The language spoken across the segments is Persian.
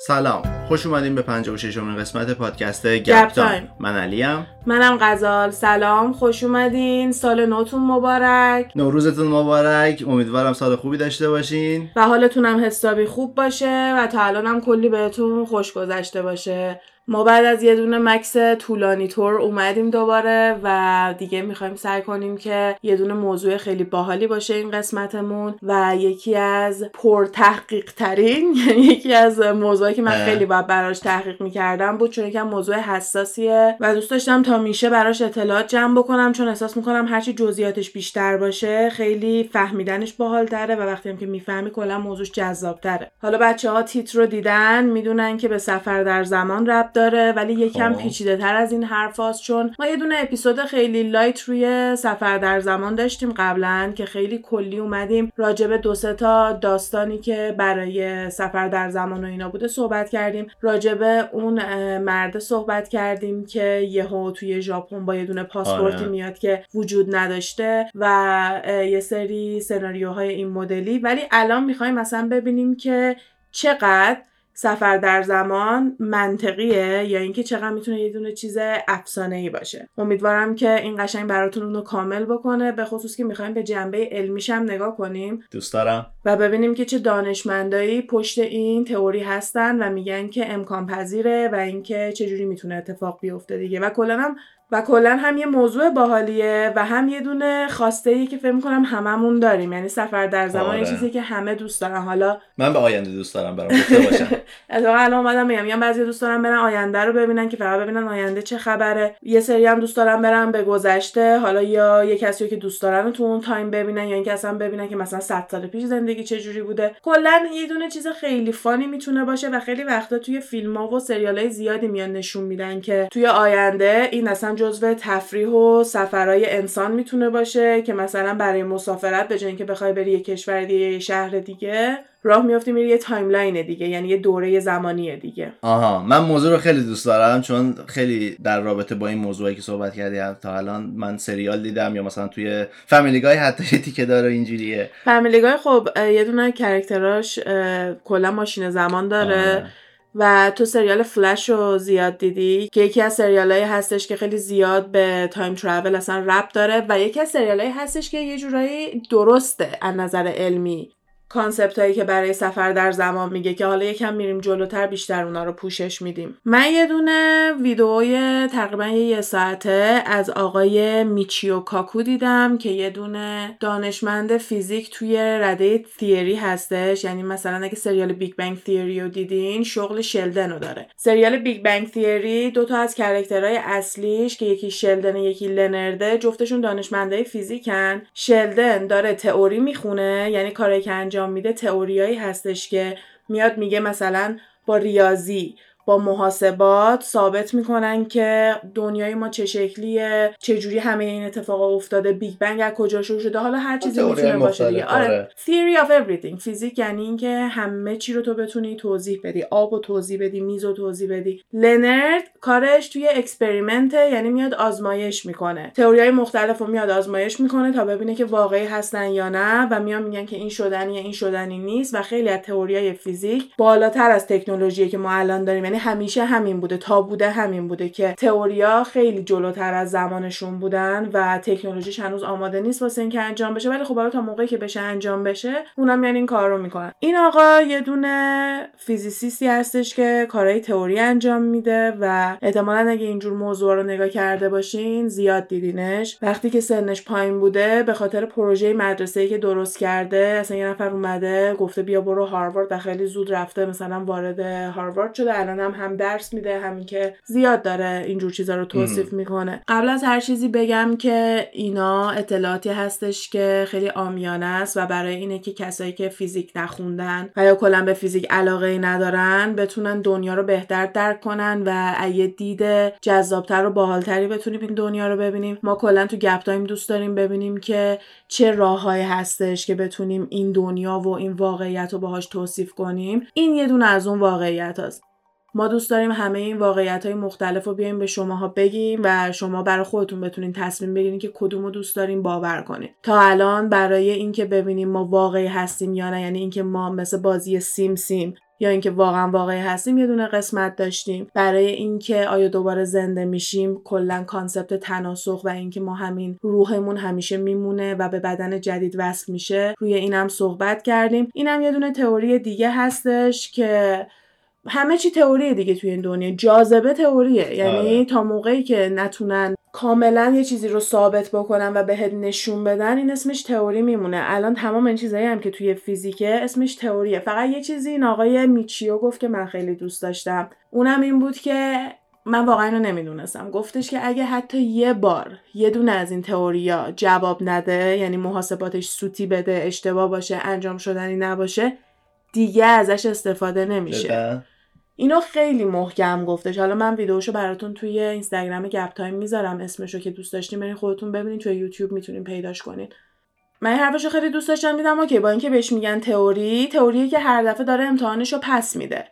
سلام. خوش اومدیم به 56 امین قسمت پادکست گپ تایم. من علیم. منم غزال. سلام. خوش اومدین. سال نوتون مبارک. نوروزتون مبارک. امیدوارم سال خوبی داشته باشین. و حالتون حسابی خوب باشه و تا الانم کلی بهتون خوش گذشته باشه. ما بعد از یه دونه مکث طولانی تر اومدیم دوباره و دیگه می‌خوایم سعی کنیم که یه دونه موضوع خیلی باحالی باشه این قسمتمون و یکی از پر تحقیق ترین یعنی یکی از موضوعی که من خیلی باید براش تحقیق می‌کردم بود چون یکم موضوع حساسیه و دوست داشتم تا میشه براش اطلاعات جمع بکنم چون احساس می‌کنم هرچی جزئیاتش بیشتر باشه خیلی فهمیدنش باحالتره و وقتی هم که می‌فهمی کلا موضوعش جذابتره. حالا بچه ها تیتر رو دیدن می‌دونن که به سفر در زمان ربط داره ولی یکم خب. پیچیده تر از این حرفاست چون ما یه دونه اپیزود خیلی light روی سفر در زمان داشتیم قبلا که خیلی کلی اومدیم راجب دو سه تا داستانی که برای سفر در زمان و اینا بوده صحبت کردیم راجب اون مرد صحبت کردیم که یهو توی ژاپن با یه دونه پاسپورتی آره. میاد که وجود نداشته و یه سری سناریوهای این مدلی ولی الان می‌خوایم مثلا ببینیم که چقدر سفر در زمان منطقیه یا اینکه چقدر می‌تونه یه دونه چیز افسانه ای باشه. امیدوارم که این قشنگ براتون اونو کامل بکنه به خصوص که می‌خوایم به جنبه علمیش هم نگاه کنیم. دوست دارم. و ببینیم که چه دانشمندایی پشت این تئوری هستن و میگن که امکان پذیره و اینکه چجوری می‌تونه اتفاق بیفته دیگه. و کلا هم و کلا هم یه موضوع باحالیه و هم یه دونه خواسته ای که فکر می‌کنم هممون داریم. یعنی سفر در زمان آره. چیزی که همه دوست دارن. حالا من به آینده دوست دارم برم گفته باشم. الان اومدم میگم. یا بعضی دوست دارم برن آینده رو ببینن که فقط ببینن آینده چه خبره. یه سری هم دوست دارن برن به گذشته. حالا یا یه کسی که دوست دارن تو اون time ببینن یا اینکه اصلا ببینن که مثلا 100 سال پیش زندگی چه جوری بوده. کلا یه دونه چیز خیلی fun ی می‌تونه باشه و خیلی وقتا توی فیلم ها و سریال های زیادی میان نشون میدن که توی آینده این اصلا جزو تفریح و سفرهای انسان می‌تونه باشه که مثلا برای مسافرت به جای اینکه بخوای بری یه کشور دیگه یه شهر دیگه راه میافتی میری یه timeline دیگه یعنی یه دوره زمانی دیگه. آها من موضوع رو خیلی دوست دارم چون خیلی در رابطه با این موضوعی که صحبت کردی تا الان من سریال دیدم یا مثلا توی Family Guy حتی یه تیکه داره اینجوریه. Family Guy خب یه دونه character اش کلا ماشین زمان داره. آه. و تو سریال فلش رو زیاد دیدی؟ که یکی از سریال هستش که خیلی زیاد به time travel اصلا ربط داره و یکی از سریال هستش که یه جورایی درسته از نظر علمی. concept هایی که برای سفر در زمان میگه که حالا یکم میریم جلوتر بیشتر اونا رو پوشش میدیم. من یه دونه ویدئوی تقریبا یه ساعته از آقای میچیو کاکو دیدم که یه دونه دانشمند فیزیک توی رده theory هستش. یعنی مثلا اگه سریال Big Bang Theory رو دیدین شغل شلدن رو داره. سریال Big Bang Theory دو تا از character های اصلیش که یکی شلدن یکی لنرده جفتشون دانشمندای فیزیکن. شلدن داره تئوری می‌خونه یعنی کاری که میده تئوریایی هستش که میاد میگه مثلا با ریاضی با محاسبات ثابت می‌کنن که دنیای ما چه شکلیه چه جوری همه این اتفاق افتاده Big Bang از کجا شروع شده حالا هر چیزی می‌تونه باشه دیگه. آره. آره. theory of everything فیزیک یعنی اینکه همه چی رو تو بتونی توضیح بدی آب و توضیح بدی میز و توضیح بدی. لنرد کارش توی experiment یعنی میاد آزمایش می‌کنه. های مختلف رو میاد آزمایش می‌کنه تا ببینه که واقعی هستن یا نه و میان میگن که این شدنیه این شدنی نیست و خیلی از تئوریای فیزیک بالاتر از تکنولوژی که ما الان داریم. یعنی همیشه همین بوده تا بوده همین بوده که تئوریا خیلی جلوتر از زمانشون بودن و تکنولوژیش هنوز آماده نیست واسه اینکه انجام بشه ولی خب حالا تا موقعی که بشه انجام بشه اونم یعنی این کار رو می‌کنن. این آقا یه دونه فیزیسیستی هستش که کارهای تئوری انجام میده و احتمالا اگه اینجور موضوع رو نگاه کرده باشین زیاد دیدینش. وقتی که سنش پایین بوده به خاطر پروژه مدرسه‌ای که درست کرده اصلا یه نفر اومده گفته بیا برو هاروارد و خیلی زود رفته مثلا وارد هاروارد شده الان هم هم درس میده همین که زیاد داره اینجور چیزا رو توصیف می‌کنه. قبل از هر چیزی بگم که اینا اطلاعاتی هستش که خیلی آمیانه است و برای اینه که کسایی که فیزیک نخوندن و یا کلا به فیزیک علاقه ای ندارن بتونن دنیا رو بهتر درک کنن و یه دید جذابتر و باحالتری بتونیم این دنیا رو ببینیم. ما کلا تو گپ تایم دوست داریم ببینیم که چه راههایی هستش که بتونیم این دنیا و این واقعیت رو باهاش توصیف کنیم. این یه دونه از اون واقعیت هست ما دوست داریم همه این واقعیت های مختلف رو بیایم به شماها بگیم و شما برای خودتون بتونین تصمیم بگیرین که کدوم رو دوست داریم باور کنید تا الان برای اینکه ببینیم ما واقعی هستیم یا نه یعنی اینکه ما مثل بازی سیم سیم یا اینکه واقعا واقعی هستیم یه دونه قسمت داشتیم. برای اینکه آیا دوباره زنده میشیم کلا کانسپت تناسخ و اینکه ما همین روحمون همیشه میمونه و به بدن جدید وصل میشه روی اینم صحبت کردیم. اینم یه دونه تئوری دیگه هستش که همه چی تئوریه دیگه توی این دنیا. جاذبه تئوریه. یعنی آره. تا موقعی که نتونن کاملا یه چیزی رو ثابت بکنن و بهت نشون بدن این اسمش تئوری میمونه. الان تمام این چیزایی هم که توی فیزیکه اسمش تئوریه. فقط یه چیزی این آقای میچیو گفت که من خیلی دوست داشتم. اونم این بود که من واقعا اینو نمی‌دونستم. گفتش که اگه حتی یه بار یه دونه از این تئوریا جواب نده یعنی محاسباتش سوتی بده اشتباه باشه انجام شدنی نباشه دیگه ازش استفاده نمیشه. ببین. اینو خیلی محکم گفتش. حالا من ویدیوشو براتون توی اینستاگرام گپ تایم می‌ذارم. اسمشو که دوست داشتین برین خودتون ببینین توی یوتیوب می‌تونین پیداش کنین. من این حرفشو خیلی دوست داشتم دیدم okay با اینکه بهش میگن تئوری تئوریه که هر دفعه داره امتحانشو پس میده.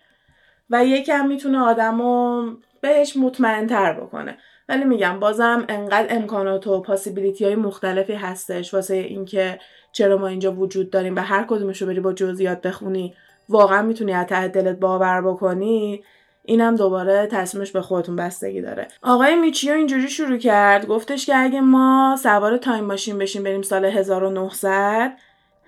و یکم می‌تونه آدمو بهش مطمئن تر بکنه. ولی میگم بازم انقدر امکانات و پاسیبیلیتی های مختلفی هستش واسه اینکه چرا ما اینجا وجود داریم و هر کدومش رو بری با جزئیات بخونی؟ واقعا می‌تونی از ته دلت باور بکنی؟ اینم دوباره تصمیمش به خودتون بستگی داره. آقای میچیو اینجوری شروع کرد گفتش که اگه ما سوار تایم ماشین بشیم بریم سال 1900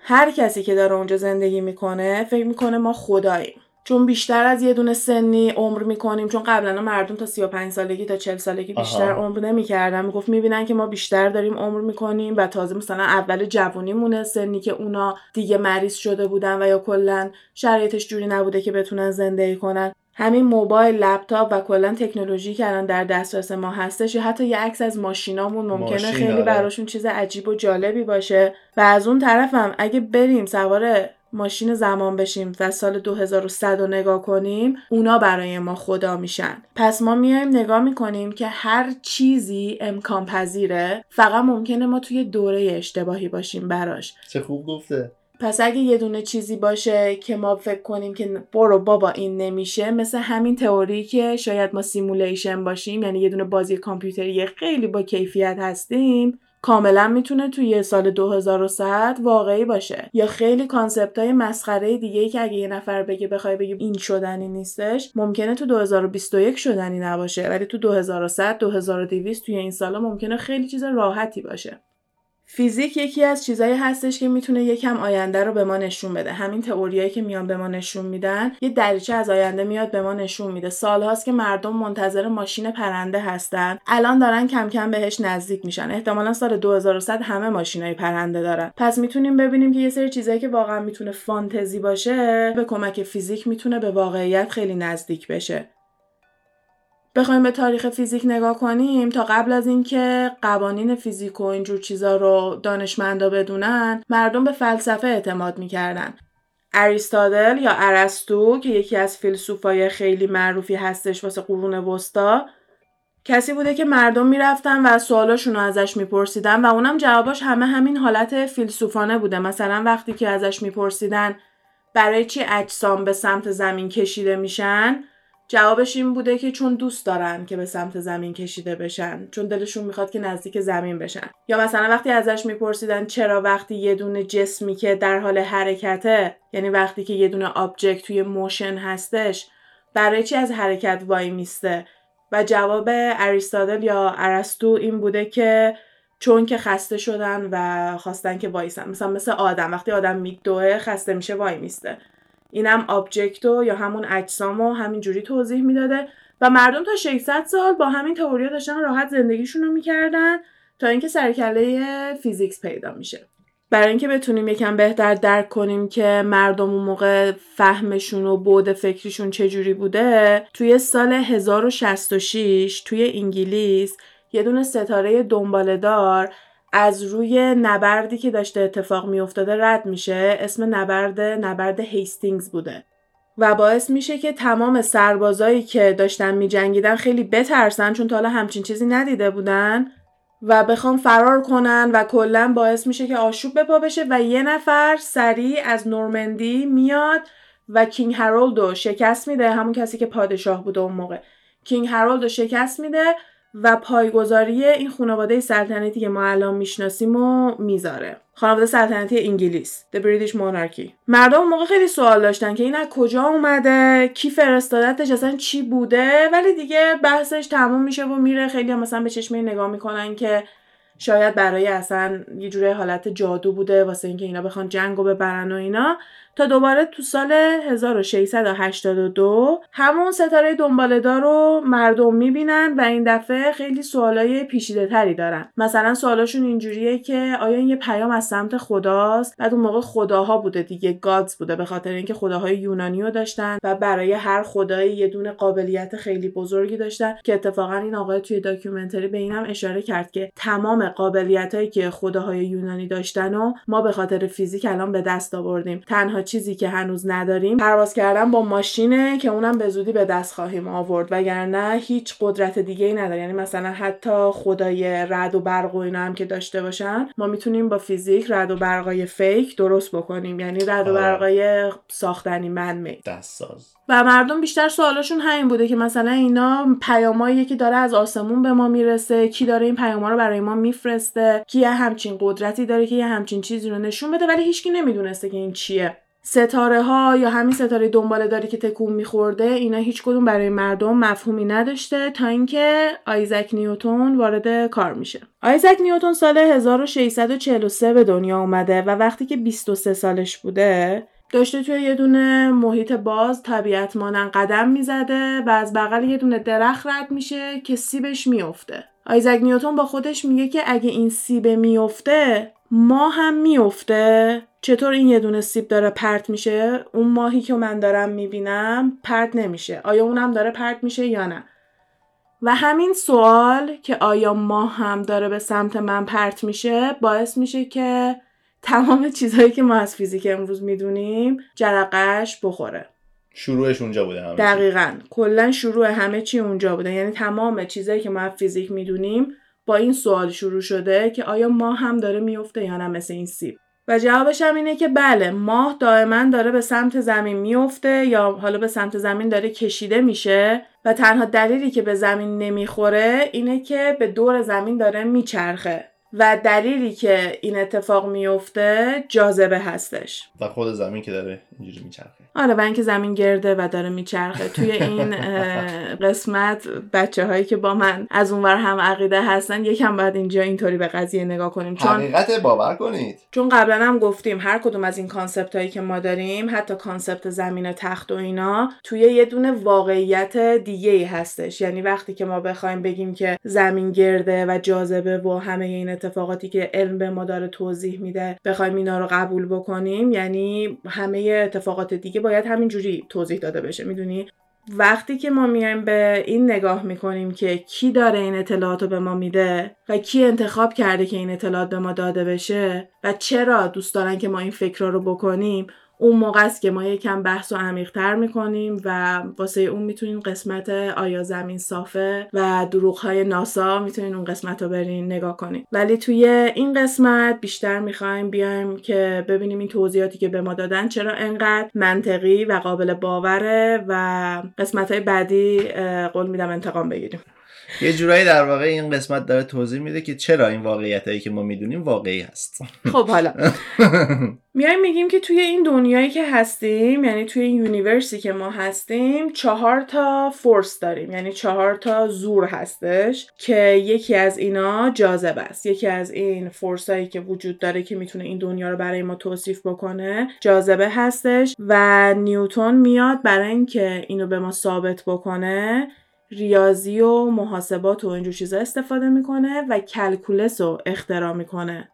هر کسی که داره اونجا زندگی می‌کنه فکر می‌کنه ما خداییم. چون بیشتر از یه دونه سنی عمر می‌کنیم چون قبلا مردم تا 35 سالگی تا 40 سالگی بیشتر آها. عمر نمی‌کردن می‌گفت می‌بینن که ما بیشتر داریم عمر می‌کنیم و تازه مثلا اول جوونیمونه سنی که اونا دیگه مریض شده بودن و یا کلا شرایطش جوری نبوده که بتونن زندگی کنن همین موبایل لپتاپ و کلا تکنولوژی که الان در دسترس ما هستش یا حتی یه عکس از ماشینامون ممکنه ماشین، خیلی آره. براشون چیز عجیب و جالبی باشه و از اون طرفم اگه بریم سوار ماشین زمان بشیم و سال 2100 رو نگاه کنیم اونا برای ما خدا میشن. پس ما میایم نگاه می‌کنیم که هر چیزی امکان پذیره فقط ممکنه ما توی دوره اشتباهی باشیم براش. چه خوب گفته. پس اگه یه دونه چیزی باشه که ما فکر کنیم که برو بابا این نمیشه مثل همین تئوری که شاید ما simulation باشیم یعنی یه دونه بازی کامپیوتری خیلی با کیفیت هستیم. کاملا می‌تونه توی سال 2100 واقعی باشه. یا خیلی concept های مسخره دیگه ای که اگه یه نفر بگه بخوای بگی این شدنی نیستش ممکنه تو 2021 شدنی نباشه. ولی تو 2100 2200 توی این سالا ممکنه خیلی چیز راحتی باشه. فیزیک یکی از چیزایی هستش که می‌تونه یکم آینده رو به ما نشون بده. همین تئوریایی که میان به ما نشون میدن یه دریچه از آینده میاد به ما نشون میده. سالهاست که مردم منتظر ماشین پرنده هستن. الان دارن کم کم بهش نزدیک میشن. احتمالا سال 2100 همه ماشینای پرنده دارن. پس می‌تونیم ببینیم که یه سری چیزایی که واقعا می‌تونه فانتزی باشه به کمک فیزیک می‌تونه به واقعیت خیلی نزدیک بشه. بخوایم به تاریخ فیزیک نگاه کنیم تا قبل از اینکه قوانین فیزیک و اینجور چیزا رو دانشمندا بدونن مردم به فلسفه اعتماد می‌کردن. Aristotle یا ارسطو که یکی از فیلسوفای خیلی معروفی هستش واسه قرون وسطا کسی بوده که مردم می‌رفتن و سوالاشون رو ازش میپرسیدن و اونم جواباش همه همین حالت فیلسوفانه بوده. مثلا وقتی که ازش میپرسیدن برای چی اجسام به سمت زمین کشیده میشن جوابش این بوده که چون دوست دارن که به سمت زمین کشیده بشن چون دلشون می‌خواد که نزدیک زمین بشن. یا مثلا وقتی ازش میپرسیدن چرا وقتی یه دونه جسمی که در حال حرکته یعنی وقتی که یه دونه object توی motion هستش برای چی از حرکت وای میسته؟ و جواب Aristotle یا ارسطو این بوده که چون که خسته شدن و خواستن که وایسن. مثلا مثل آدم وقتی آدم میدوه خسته میشه وای میسته. اینم object و یا همون اجسامو همینجوری توضیح می‌داده. و مردم تا 600 سال با همین تئوری داشتن راحت زندگیشون رو می‌کردن تا اینکه سر و کله physics پیدا میشه. برای اینکه بتونیم یکم بهتر درک کنیم که مردم اون موقع فهمشون و بعد فکریشون چجوری بوده توی سال 1066 توی انگلیس یه دونه ستاره دنبالدار از روی نبردی که داشته اتفاق میافتاده رد میشه اسم نبرد نبرد هیستینگز بوده. و باعث میشه که تمام سربازایی که داشتن میجنگیدن خیلی بترسن چون تا حالا همچین چیزی ندیده بودن و بخوام فرار کنن و کلا باعث میشه که آشوب به پا بشه و یه نفر سریع از نورمندی میاد و کینگ هارولد رو شکست میده. همون کسی که پادشاه بوده اون موقع. کینگ هارولد رو شکست میده و پایگذاری این خانواده سلطنتی که ما الان می‌شناسیم و می‌ذاره. خانواده سلطنتی انگلیس The British Monarchy. مردم موقع خیلی سوال داشتن که این از کجا اومده کی فرستادتش اصلا چی بوده؟ ولی دیگه بحثش تموم میشه و میره. خیلی هم مثلا به چشمه نگاه می‌کنن که شاید برای اصلا یه جوره حالت جادو بوده واسه اینکه اینا بخوان جنگ و ببرن و اینا. تا دوباره تو سال 1682 همون ستاره دنبالدار رو مردم می‌بینن و این دفعه خیلی سوالای پیشیده تری دارن. مثلا سوالاشون اینجوریه که آیا این یه پیام از سمت خداست؟ بعد اون موقع خداها بوده دیگه گادز بوده به خاطر اینکه خداهای یونانی رو داشتن و برای هر خدایی یه دونه قابلیت خیلی بزرگی داشتن که اتفاقا این آقای توی documentary به اینم اشاره کرد که تمام قابلیت که خداهای یونانی داشتن و ما به خاطر فیزیک الان به دست آوردیم. تنها چیزی که هنوز نداریم پرواز کردن با ماشینه که اونم به زودی به دست خواهیم آورد وگرنه هیچ قدرت دیگه ای نداره. یعنی مثلا حتی خدای رعد و برق و اینا هم که داشته باشن ما می‌تونیم با فیزیک رعد و برقای fake درست بکنیم. یعنی رعد و برقای ساختنی من دستساز. و مردم بیشتر سوالاشون همین بوده که مثلا اینا پیامایی که داره از آسمون به ما می‌رسه کی داره این پیاما رو برای ما میفرسته کی همچین قدرتی داره که یه همچین چیزی رو نشون بده ولی هیچکی نمی‌دونسته که این چیه. ستاره ها یا همین ستاره دنباله داری که تکون میخورده اینا هیچ کدوم برای مردم مفهومی نداشته تا اینکه آیزک نیوتون وارد کار میشه. آیزک نیوتون سال 1643 به دنیا اومده و وقتی که 23 سالش بوده داشته توی یه دونه محیط باز طبیعت مانن قدم می‌زده و از بغل یه دونه درخت رد میشه که سیبش میفته آیزک نیوتون با خودش میگه که اگه این سیب میفته ما هم میفته چطور این یه دونه سیب داره پرت میشه؟ اون ماهی که من دارم می‌بینم پرت نمیشه. آیا اونم داره پرت میشه یا نه؟ و همین سوال که آیا ماه هم داره به سمت من پرت میشه باعث میشه که تمام چیزهایی که ما از فیزیک امروز می‌دونیم جرقش بخوره. شروعش اونجا بوده همه دقیقا. کلا شروع همه چی اونجا بوده. یعنی تمام چیزهایی که ما از فیزیک می‌دونیم با این سوال شروع شده که آیا ماه هم داره میفته یا نه مثل این سیب؟ و جوابش هم اینه که بله ماه دائما داره به سمت زمین میفته یا حالا به سمت زمین داره کشیده میشه و تنها دلیلی که به زمین نمی‌خوره اینه که به دور زمین داره میچرخه و دلیلی که این اتفاق میفته جاذبه هستش. و خود زمین که داره اینجوری میچرخه. آره و اینکه زمین گرده و داره میچرخه. توی این قسمت بچه هایی که با من از اونور هم عقیده هستن یکم باید اینجا اینطوری به قضیه نگاه کنیم. چون حقیقت باور کنید. چون قبلا هم گفتیم هر کدوم از این concept هایی که ما داریم حتی concept زمین تخت و اینا توی یه دونه واقعیت دیگه ای هستش. یعنی وقتی که ما بخوایم بگیم که زمین گرده و جاذبه و همه این اتفاقاتی که علم به ما داره توضیح میده بخوایم اینا رو قبول بکنیم یعنی همه اتفاقات دیگه باید همینجوری توضیح داده بشه می‌دونی؟ وقتی که ما میایم به این نگاه می‌کنیم که کی داره این اطلاعات رو به ما میده و کی انتخاب کرده که این اطلاعات به ما داده بشه و چرا دوست دارن که ما این فکر رو بکنیم اون موقع است که ما یکم بحث و عمیقتر می‌کنیم و واسه اون می‌تونین قسمت آیا زمین صافه و دروغ های ناسا می‌تونین اون قسمت رو برین نگاه کنین. ولی توی این قسمت بیشتر می‌خوایم بیایم که ببینیم این توضیحاتی که به ما دادن چرا انقدر منطقی و قابل باوره و قسمت های بعدی قول میدم انتقام بگیریم. یه جورایی در واقع این قسمت داره توضیح میده که چرا این واقعیت هایی که ما می‌دونیم واقعی هست. خب حالا. میایم میگیم که توی این دنیایی که هستیم یعنی توی این universe ی که ما هستیم چهار تا force داریم. یعنی چهار تا زور هستش که یکی از اینا جاذبه است. یکی از این force هایی که وجود داره که می‌تونه این دنیا رو برای ما توصیف بکنه جاذبه هستش و نیوتون میاد برای اینکه اینو به ما ثابت بکنه. ریاضی و محاسبات و اینجور چیزا استفاده می‌کنه و calculus رو اختراع می‌کنه.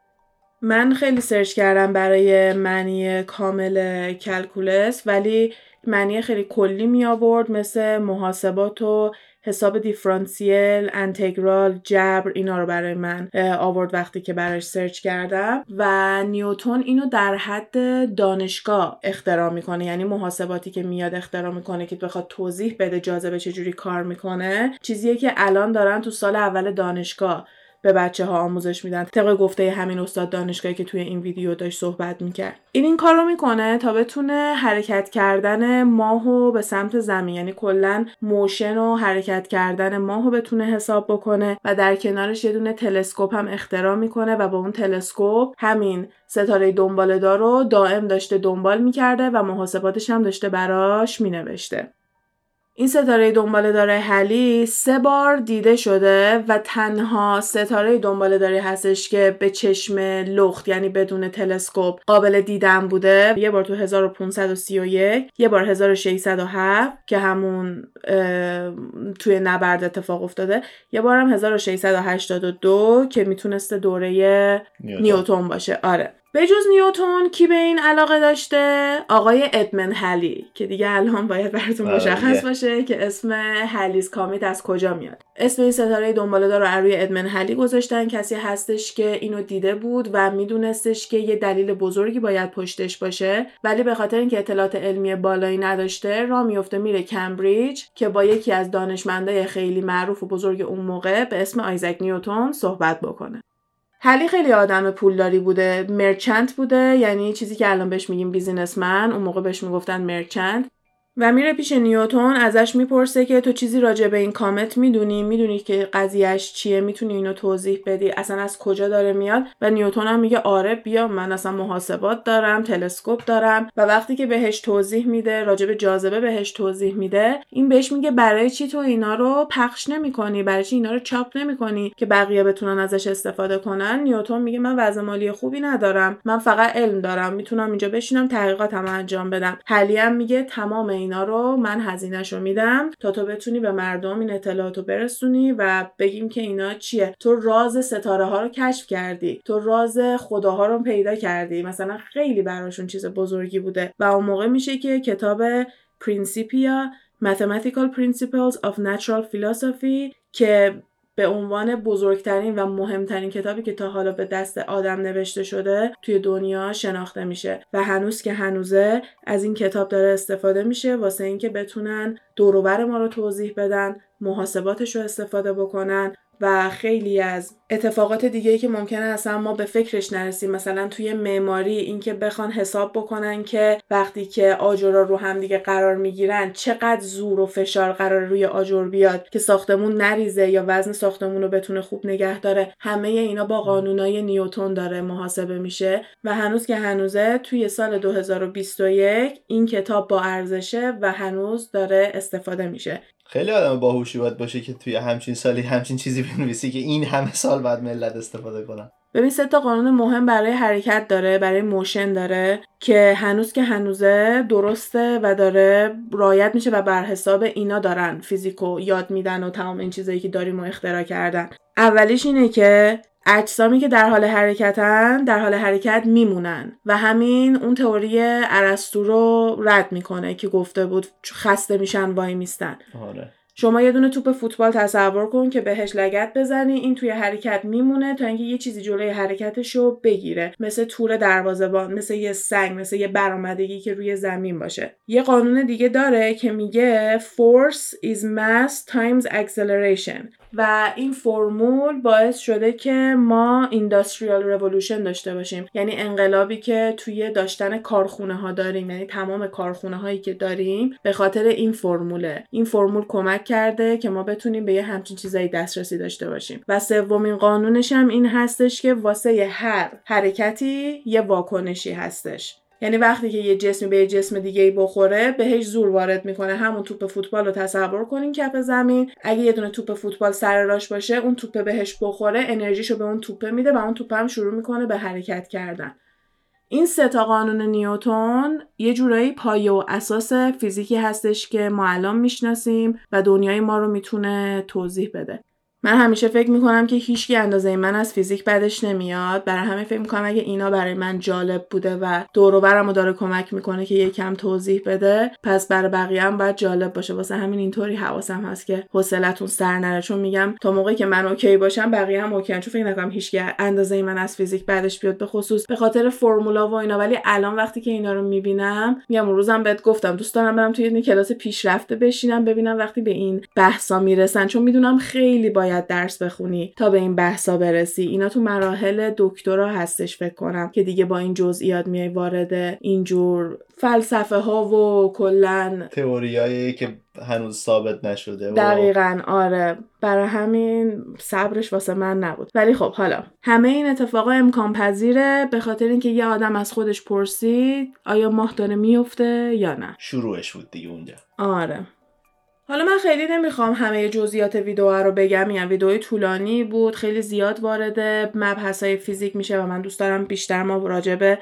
من خیلی search کردم برای معنی کامل calculus ولی معنی خیلی کلی می آورد مثل محاسبات و حساب دیفرانسیل، انتگرال، جبر اینا رو برای من آورد وقتی که براش search کردم. و نیوتون اینو در حد دانشگاه اختراع می‌کنه. یعنی محاسباتی که میاد اختراع می‌کنه که بخواد توضیح بده جاذبه چجوری کار می‌کنه. چیزیه که الان دارن تو سال اول دانشگاه. به بچه ها آموزش میدن. طبق گفته همین استاد دانشگاهی که توی این ویدیو داشت صحبت می‌کرد. این این کارو می‌کنه تا بتونه حرکت کردن ماهو به سمت زمین. یعنی کلا موشن و حرکت کردن ماهو بتونه حساب بکنه و در کنارش یه دونه تلسکوپ هم اختراع می‌کنه و با اون تلسکوپ همین ستاره دنبالدار رو دائم داشته دنبال می‌کرده و محاسباتش هم داشته براش مینوشته. این ستاره دنباله داره هلی سه بار دیده شده و تنها ستاره دنباله داره هستش که به چشم لخت یعنی بدون تلسکوپ قابل دیدن بوده. یه بار تو 1531 یه بار 1607 که همون توی نبرد اتفاق افتاده. یه بار هم 1682 که می‌تونسته دوره نیوتون باشه. آره. به جز نیوتون کی به این علاقه داشته؟ آقای ادمن هلی که دیگه الان باید براتون آره، مشخص باشه که اسم هلیز کامیت از کجا میاد. اسم این ستاره دنباله دار رو روی ادمن هلی گذاشتن. کسی هستش که اینو دیده بود و میدونستش که یه دلیل بزرگی باید پشتش باشه. ولی به خاطر اینکه اطلاعات علمی بالایی نداشته را میفته میره کمبریج که با یکی از دانشمندای خیلی معروف و بزرگ اون موقع به اسم آیزک نیوتون صحبت بکنه. هلی خیلی آدم پولداری بوده. مرچنت بوده. یعنی چیزی که الان بهش میگیم بیزینسمن اون موقع بهش می‌گفتن مرچنت و میره پیش نیوتون ازش می‌پرسه که تو چیزی راجع به این کامت می‌دونی؟ می‌دونی که قضیهش چیه؟ می‌تونی اینو توضیح بدی؟ اصلا از کجا داره میاد؟ و نیوتون هم میگه آره بیا من اصلا محاسبات دارم تلسکوپ دارم و وقتی که بهش توضیح میده راجع به جاذبه بهش توضیح میده این بهش میگه برای چی تو اینا رو پخش نمی‌کنی؟ برای چی اینا رو چاپ نمی‌کنی که بقیه بتونن ازش استفاده کنن؟ نیوتون میگه من وضع مالی خوبی ندارم. من فقط علم دارم. می‌تونم اینجا بشینم تحقیقاتم انجام بدم. حلی میگه تمام اینا رو من هزینهش رو میدم تا تو بتونی به مردم این اطلاعات رو برسونی و بگیم که اینا چیه. تو راز ستاره ها رو کشف کردی. تو راز خداها رو پیدا کردی. مثلا خیلی براشون چیز بزرگی بوده و اون موقع میشه که کتاب پرینسیپیا Mathematical Principles of Natural Philosophy که به عنوان بزرگترین و مهمترین کتابی که تا حالا به دست آدم نوشته شده توی دنیا شناخته میشه و هنوز که هنوزه از این کتاب داره استفاده میشه واسه اینکه بتونن دوروبر ما رو توضیح بدن محاسباتش رو استفاده بکنن و خیلی از اتفاقات دیگه که ممکنه اصلا ما به فکرش نرسیم. مثلا توی معماری اینکه بخوان حساب بکنن که وقتی که آجرها رو هم دیگه قرار می‌گیرن چقدر زور و فشار قرار روی آجر بیاد که ساختمون نریزه یا وزن ساختمون رو بتونه خوب نگه داره. همه اینا با قانونای نیوتون داره محاسبه میشه و هنوز که هنوزه توی سال 2021 این کتاب با ارزشه و هنوز داره استفاده میشه. خیلی آدم باهوشی باید باشه که توی همچین سالی همچین چیزی بنویسی که این همه سال بعد ملت استفاده کنن. ببین سه تا قانون مهم برای حرکت داره برای motion داره که هنوز که هنوزه درسته و داره رعایت میشه و بر حساب اینا دارن. فیزیکو یاد میدن و تمام این چیزایی که داریم و اختراع کردن. اولیش اینه که اجسامی که در حال حرکتن در حال حرکت میمونن و همین اون تئوری ارسطو رو رد می‌کنه که گفته بود خسته میشن وای میستن. آره. شما یه دونه توپ فوتبال تصور کن که بهش لگت بزنی این توی حرکت میمونه تا اینکه یه چیزی جلوی حرکتش رو بگیره. مثل تور دروازه‌بان مثل یه سنگ مثل یه برآمدگی که روی زمین باشه. یه قانون دیگه داره که میگه force is mass times acceleration. و این فرمول باعث شده که ما اینداستریال رولوشن داشته باشیم. یعنی انقلابی که توی داشتن کارخونه ها داریم یعنی تمام کارخونه هایی که داریم به خاطر این فرموله. این فرمول کمک کرده که ما بتونیم به یه همچین چیزایی دسترسی داشته باشیم. و سومین قانونش هم این هستش که واسه هر حرکتی یه واکنشی هستش. یعنی وقتی که یه جسمی به یه جسم دیگه ای بخوره بهش زور وارد می‌کنه. همون توپ فوتبال رو تصور کنین کف زمین. اگه یه دونه توپ فوتبال سر راش باشه اون توپ بهش بخوره انرژیشو به اون توپه میده و اون توپ هم شروع می‌کنه به حرکت کردن. این سه تا قانون نیوتون یه جورایی پایه و اساس فیزیکی هستش که ما الان می‌شناسیم و دنیای ما رو می‌تونه توضیح بده. من همیشه فکر می‌کنم که هیچکی اندازه من از فیزیک بدش نمیاد. برای همه فکر می‌کنم اگه اینا برای من جالب بوده و دور و داره کمک می‌کنه که یکم توضیح بده پس برای بقیه هم باید جالب باشه. واسه همین اینطوری حواسم هست که حوصلتون سر نره. چون میگم تا موقعی که من okay باشم بقیه هم okay چون فکر نکنم هیچکی اندازه من از فیزیک بعدش بیاد. به خصوص به خاطر فرمولا و اینا. ولی الان وقتی که اینا رو می‌بینم میگم روزم بهت گفتم دوست دارم برم توی کلاس پیشرفته بشینم ببینم وقتی به این بحثا می‌رسن. چون می‌دونم خیلی باید باید درس بخونی تا به این بحثا برسی. اینا تو مراحل دکترا هستش فکر کنم که دیگه با این جزئیات میای وارد اینجور فلسفه ها و کلا تئوریایی که هنوز ثابت نشده دقیقا آره. برای همین صبرش واسه من نبود. ولی خب حالا. همه این اتفاقا امکان پذیره به خاطر اینکه یه آدم از خودش پرسید آیا ماه داره میفته یا نه. شروعش بود دیگه اونجا. آره. حالا من خیلی نمی‌خوام همه جزئیات ویدیو رو بگم یعنی ویدئوی طولانی بود خیلی زیاد وارد مبحث فیزیک میشه و من دوست دارم بیشتر ما راجع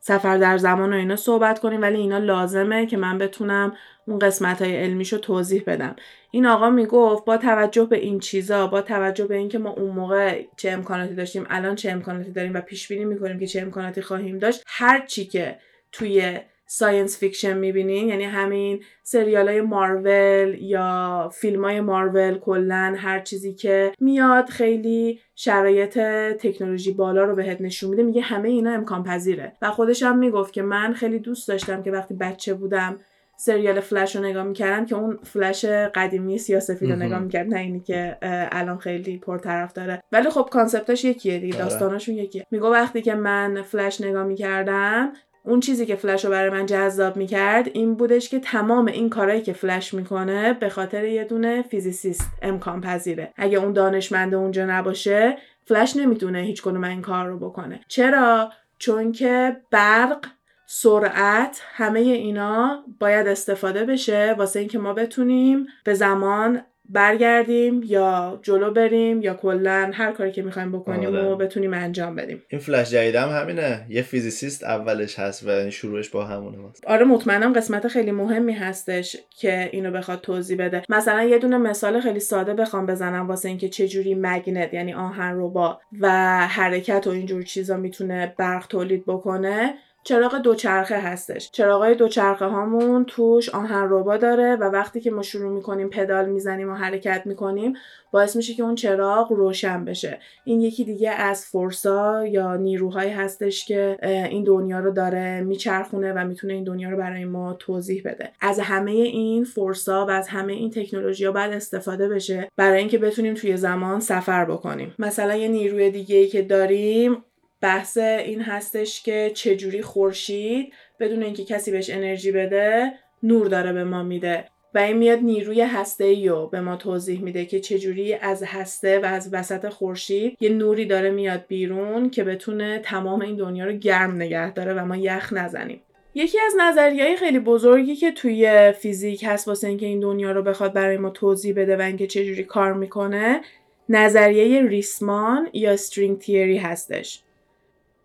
سفر در زمان و اینا صحبت کنیم ولی اینا لازمه که من بتونم اون قسمت های علمیشو توضیح بدم. این آقا می‌گفت با توجه به این چیزا با توجه به اینکه ما اون موقع چه امکاناتی داشتیم الان چه امکاناتی داریم و پیش بینی می‌کنیم که چه امکاناتی خواهیم داشت هر چی که توی science fiction می‌بینین؟ یعنی همین سریال های مارول یا فیلم های مارول کلا هر چیزی که میاد خیلی شرایط تکنولوژی بالا رو بهت نشون میده میگه همه اینا امکان پذیره. و خودش هم می‌گفت که من خیلی دوست داشتم که وقتی بچه بودم سریال فلش رو نگاه می‌کردم که اون فلش قدیمی سیاسفید رو نگاه می‌کرد نه اینی که الان خیلی پرطرفداره. ولی خب concept ش یکیه دیگه آره. داستانشون یکیه. میگه وقتی که من فلش نگاه می‌کردم اون چیزی که فلش رو برای من جذاب می‌کرد این بودش که تمام این کارهایی که فلش می‌کنه به خاطر یه دونه فیزیسیست امکان پذیره. اگه اون دانشمنده اونجا نباشه فلش نمی‌تونه هیچ کنون این کار رو بکنه. چرا؟ چون که برق سرعت همه اینا باید استفاده بشه واسه اینکه ما بتونیم به زمان برگردیم یا جلو بریم یا کلا هر کاری که می‌خوایم بکنیم آره. و بتونیم انجام بدیم این فلش جدید هم همینه یه فیزیسیست اولش هست و شروعش با همونه هست. آره مطمئنم قسمت خیلی مهمی هستش که اینو بخواد توضیح بده مثلا یه دونه مثال خیلی ساده بخوام بزنم واسه اینکه چه جوری مگنت یعنی آهن ربا و حرکت و اینجور چیزا می‌تونه برق تولید بکنه چراغ دوچرخه هستش. چراغای دوچرخه هامون توش آهن ربا داره و وقتی که ما شروع می‌کنیم پدال می‌زنیم و حرکت می‌کنیم باعث میشه که اون چراغ روشن بشه. این یکی دیگه از فورسا یا نیروهایی هستش که این دنیا رو داره میچرخونه و می‌تونه این دنیا رو برای ما توضیح بده. از همه این فورسا و از همه این تکنولوژی ها باید استفاده بشه برای اینکه بتونیم توی زمان سفر بکنیم. مثلا یه نیروی دیگه ای که داریم بحث این هستش که چجوری خورشید بدون اینکه کسی بهش انرژی بده نور داره به ما میده. و این میاد نیروی هسته ای رو به ما توضیح میده که چجوری از هسته و از وسط خورشید یه نوری داره میاد بیرون که بتونه تمام این دنیا رو گرم نگه داره و ما یخ نزنیم. یکی از نظریه خیلی بزرگی که توی فیزیک هست واسه اینکه این دنیا رو بخواد برای ما توضیح بده و اینکه چجوری کار می‌کنه نظریه ریسمان یا استرینگ تیری هستش.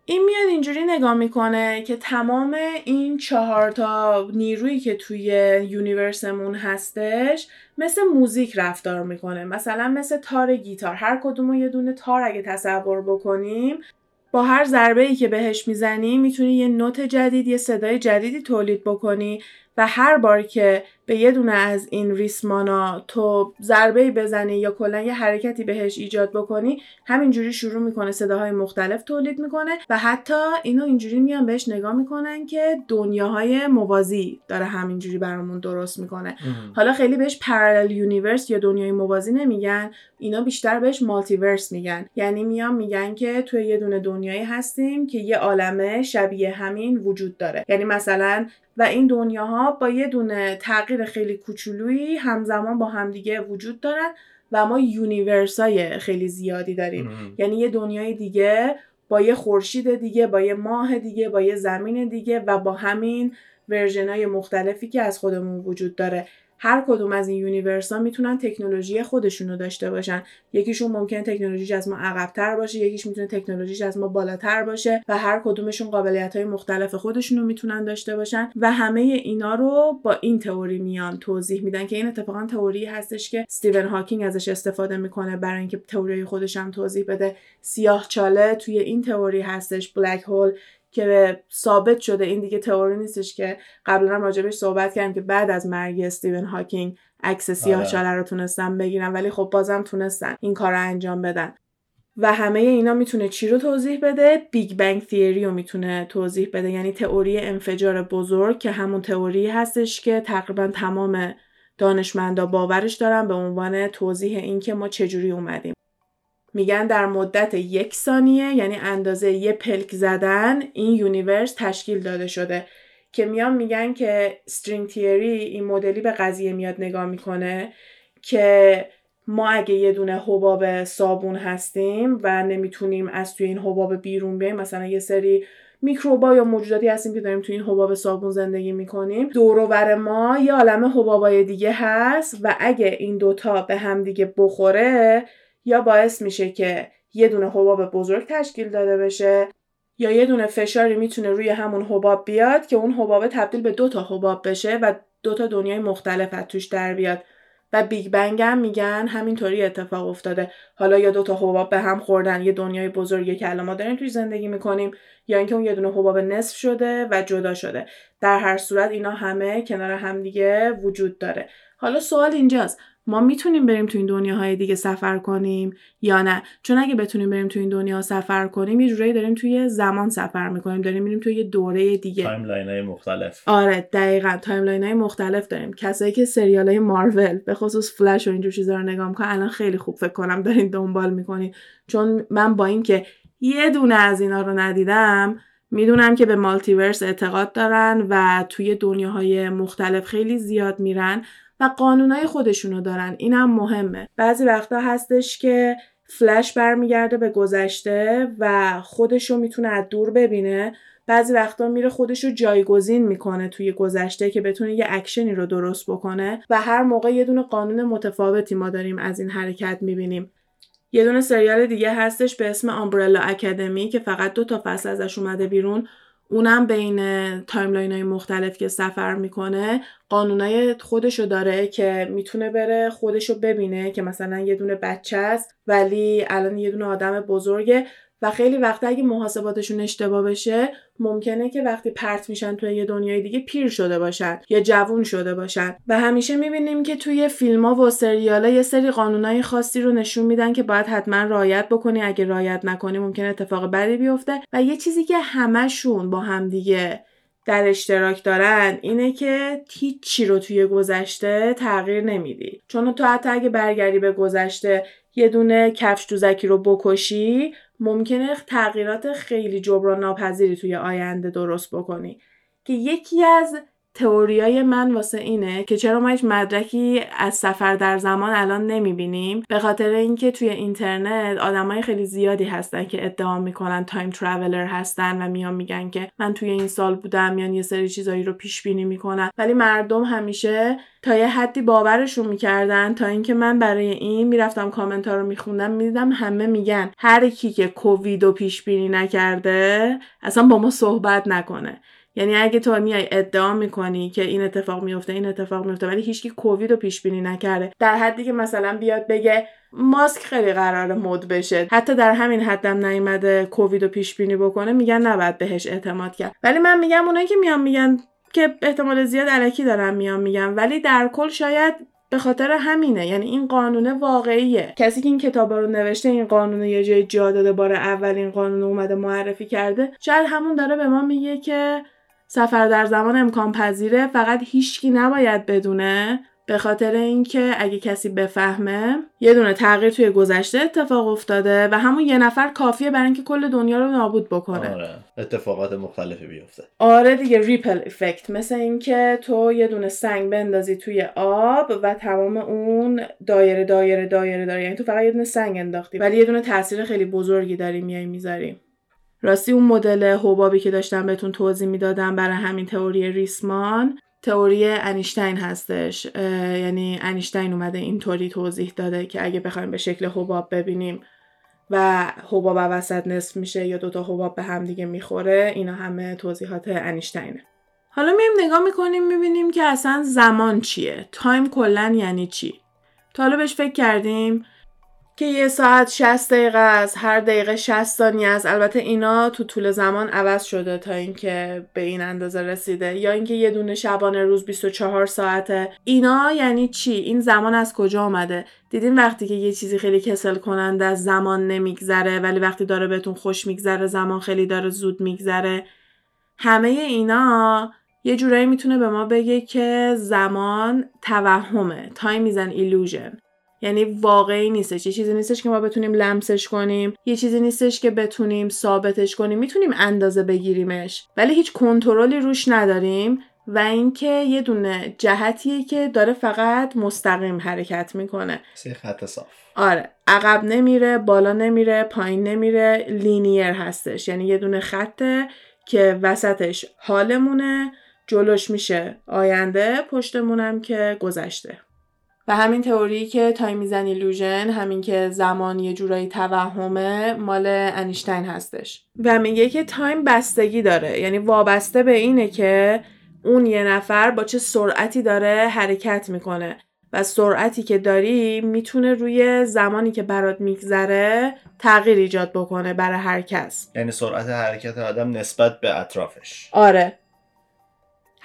این میاد اینجوری نگاه می‌کنه که تمام این چهار تا نیرویی که توی یونیورسمون هستش مثل موزیک رفتار می‌کنه. مثلا مثل تار گیتار. هر کدوم یه دونه تار اگه تصور بکنیم با هر ضربه ای که بهش می‌زنی می‌تونی یه نوت جدید یه صدای جدیدی تولید بکنی. و هر بار که به یه دونه از این ریسمانا تو ضربه بزنی یا کلا یه حرکتی بهش ایجاد بکنی همینجوری شروع می‌کنه صداهای مختلف تولید می‌کنه و حتی اینو اینجوری میان بهش نگاه می‌کنن که دنیاهای موازی داره همینجوری برامون درست می‌کنه. حالا خیلی بهش parallel universe یا دنیای موازی نمیگن اینا بیشتر بهش multiverse میگن. یعنی میان میگن که توی یه دونه دنیایی هستیم که یه عالمه شبیه همین وجود داره. یعنی مثلا و این دنیاها با یه دونه تغییر خیلی کوچولویی همزمان با همدیگه وجود دارن و ما universe ای خیلی زیادی داریم. یعنی یه دنیای دیگه با یه خورشید دیگه با یه ماه دیگه با یه زمین دیگه و با همین version مختلفی که از خودمون وجود داره. هر کدوم از این universe ها می‌تونن تکنولوژی خودشون رو داشته باشن. یکیشون ممکن تکنولوژیش از ما عقبتر باشه یکیش می‌تونه تکنولوژیش از ما بالاتر باشه و هر کدومشون قابلیت های مختلف خودشون رو می‌تونن داشته باشن و همه اینا رو با این تئوری میان توضیح میدن که این اتفاقا تئوری هستش که استیون هاکینگ ازش استفاده می‌کنه برای اینکه تئوری خودش هم توضیح بده. سیاه چاله توی این تئوری هستش black hole که ثابت شده این دیگه تئوری نیستش که قبلا راجبش صحبت کردیم که بعد از مرگ استیون هاکینگ عکس سیاه چاله آره. رو تونستن بگیرن ولی خب بازم تونستن این کار رو انجام بدن. و همه اینا می‌تونه چی رو توضیح بده؟ Big Bang Theory رو می‌تونه توضیح بده. یعنی تئوری انفجار بزرگ که همون تئوری هستش که تقریبا تمام دانشمندا باورش دارن به عنوان توضیح اینکه ما چجوری اومدیم. میگن در مدت یک ثانیه یعنی اندازه یه پلک زدن این universe تشکیل داده شده. که میان میگن که string theory این مدلی به قضیه میاد نگاه می‌کنه که ما اگه یه دونه حباب صابون هستیم و نمی‌تونیم از توی این حباب بیرون بیایم مثلا یه سری میکروبا یا موجوداتی هستیم که داریم توی این حباب صابون زندگی می‌کنیم دوروبر ما یه عالم حبابای دیگه هست و اگه این دوتا به هم دیگه بخوره یا باعث میشه که یه دونه حباب بزرگ تشکیل داده بشه یا یه دونه فشاری می‌تونه روی همون حباب بیاد که اون حباب تبدیل به دو تا حباب بشه و دو تا دنیای مختلف از توش در بیاد. و بیگ بنگ هم میگن همینطوری اتفاق افتاده. حالا یا دو تا حباب به هم خوردن یه دنیای بزرگی که الان ما داریم توی زندگی می‌کنیم یا اینکه اون یه دونه حباب نصف شده و جدا شده. در هر صورت اینا همه کنار همدیگه وجود داره. حالا سوال اینجاست. ما می‌تونیم بریم تو این دنیاهای دیگه سفر کنیم یا نه؟ چون اگه بتونیم بریم تو این دنیا سفر کنیم یه جورایی داریم توی زمان سفر می‌کنیم داریم میریم توی یه دوره دیگه. timeline های مختلف. آره دقیقا. timeline های مختلف داریم. کسایی که سریال های مارول به خصوص فلش و اینجور چیزا رو نگاه می‌کنن الان خیلی خوب فکر کنم دارین دنبال می‌کنین. چون من با اینکه یه دونه از اینا رو ندیدم می‌دونم که به multiverse اعتقاد دارن و توی دنیاهای مختلف خیلی زیاد میرن. و قانونای خودشونو دارن. اینم مهمه. بعضی وقتا هستش که فلش برمیگرده به گذشته و خودشو می‌تونه از دور ببینه. بعضی وقتا میره خودشو جایگزین می‌کنه توی گذشته که بتونه یه اکشنی رو درست بکنه و هر موقع یه دونه قانون متفاوتی ما داریم از این حرکت می‌بینیم. یه دونه سریال دیگه هستش به اسم آمبرلا اکادمی که فقط دو تا فصل ازش اومده بیرون. اونم بین timeline های مختلف که سفر می‌کنه قانونای خودشو داره که می‌تونه بره خودشو ببینه که مثلا یه دونه بچه است ولی الان یه دونه آدم بزرگه. و خیلی وقتا اگه محاسباتشون اشتباه بشه ممکنه که وقتی پرت میشن توی یه دنیای دیگه پیر شده باشن یا جوون شده باشن. و همیشه می‌بینیم که توی فیلم ها و سریال یه سری قانونای خاصی رو نشون میدن که باید حتما رعایت بکنی. اگه رعایت نکنی ممکنه اتفاق بدی بیفته. و یه چیزی که همشون با هم دیگه در اشتراک دارن اینه که هیچی رو توی گذشته تغییر نمیدی. چون تو حتی اگه برگردی به گذشته یه دونه کفش دوزکی رو بکشی ممکنه تغییرات خیلی جبران ناپذیری توی آینده درست بکنی. که یکی از تئوریای من واسه اینه که چرا ما هیچ مدرکی از سفر در زمان الان نمی‌بینیم؟ به خاطر اینکه توی اینترنت آدمای خیلی زیادی هستن که ادعا می‌کنن تایم ترافلر هستن و میان میگن که من توی این سال بودم میان یه سری چیزایی رو پیش بینی می‌کنن. ولی مردم همیشه تا یه حدی باورشون می‌کردن تا اینکه من برای این می‌رفتم کامنت ها رو میخوندم می‌دیدم همه میگن هر کی که کووید رو پیش بینی نکرده اصلا با ما صحبت نکنه. یعنی اگه تو میای ادعا می‌کنی که این اتفاق میفته این اتفاق میفته ولی هیچکی کووید رو پیش بینی نکرده در حدی که مثلا بیاد بگه ماسک خیلی قرار مد بشه. حتی در همین حدم نیومده کووید رو پیش بینی بکنه میگن نباید بهش اعتماد کرد. ولی من میگم اونایی که میان میگن که احتمال زیاد علکی دارم میان میگم ولی در کل شاید به خاطر همینه. یعنی این قانون واقعیه. کسی که این کتابا رو نوشته این قانون یه جای جا داده بار اول این قانون اومده معرفی کرده شاید همون داره به ما میگه که سفر در زمان امکان پذیره فقط هیچکی نباید بدونه به خاطر اینکه اگه کسی بفهمه یه دونه تغییر توی گذشته اتفاق افتاده و همون یه نفر کافیه برای اینکه کل دنیا رو نابود بکنه. آره. اتفاقات مختلفی بیفته. آره دیگه ریپل افکت مثل اینکه تو یه دونه سنگ بندازی توی آب و تمام اون دایره دایره دایره داره یعنی تو فقط یه دونه سنگ انداختی ولی یه دونه تاثیر خیلی بزرگی داری میای می‌ذاری. راستی اون مدل حبابی که داشتم بهتون توضیح می‌دادم برای همین تئوری ریسمان تئوری انیشتین هستش. یعنی انیشتین اومده اینطوری توضیح داده که اگه بخوایم به شکل حباب ببینیم و حباب وسط نصف میشه یا دوتا حباب به هم دیگه می‌خوره اینا همه توضیحات انیشتینه. حالا میایم نگاه می‌کنیم می‌بینیم که اصلا زمان چیه؟ تایم کلا یعنی چی؟ تا حالا بهش فکر کردیم که یه ساعت 60 دقیقه است هر دقیقه 60 ثانیه است. البته اینا تو طول زمان عوض شده تا اینکه به این اندازه رسیده. یا اینکه یه دونه شبانه روز 24 ساعته. اینا یعنی چی؟ این زمان از کجا آمده دیدین وقتی که یه چیزی خیلی کسل کننده اصن زمان نمیگذره ولی وقتی داره بهتون خوش میگذره زمان خیلی داره زود میگذره. همه اینا یه جورایی می‌تونه به ما بگه که زمان توهمه. time is an illusion یعنی واقعی نیستش. یه چیزی نیستش که ما بتونیم لمسش کنیم. یه چیزی نیستش که بتونیم ثابتش کنیم. می‌تونیم اندازه بگیریمش. ولی هیچ کنترلی روش نداریم و اینکه یه دونه جهتیه که داره فقط مستقیم حرکت می‌کنه. خط صاف. آره. عقب نمیره بالا نمیره پایین نمیره linear هستش. یعنی یه دونه خطه که وسطش حالمونه جلوش میشه آینده پشتمونم که گذشته. و همین تئوری که time is an illusion همین که زمان یه جورایی توهمه مال انیشتین هستش. و میگه که time بستگی داره. یعنی وابسته به اینه که اون یه نفر با چه سرعتی داره حرکت می‌کنه. و سرعتی که داری می‌تونه روی زمانی که برات میگذره تغییر ایجاد بکنه برای هر کس. یعنی سرعت حرکت آدم نسبت به اطرافش. آره.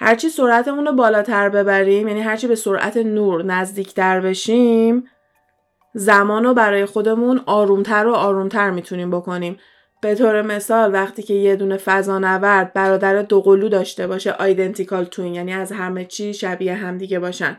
هرچی سرعتمون رو بالاتر ببریم یعنی هرچی به سرعت نور نزدیکتر بشیم زمان رو برای خودمون آرومتر و آرومتر می‌تونیم بکنیم. به طور مثال وقتی که یه دونه فضانورد برادر دوقلو داشته باشه آیدنتیکال توین یعنی از همه چی شبیه همدیگه باشن.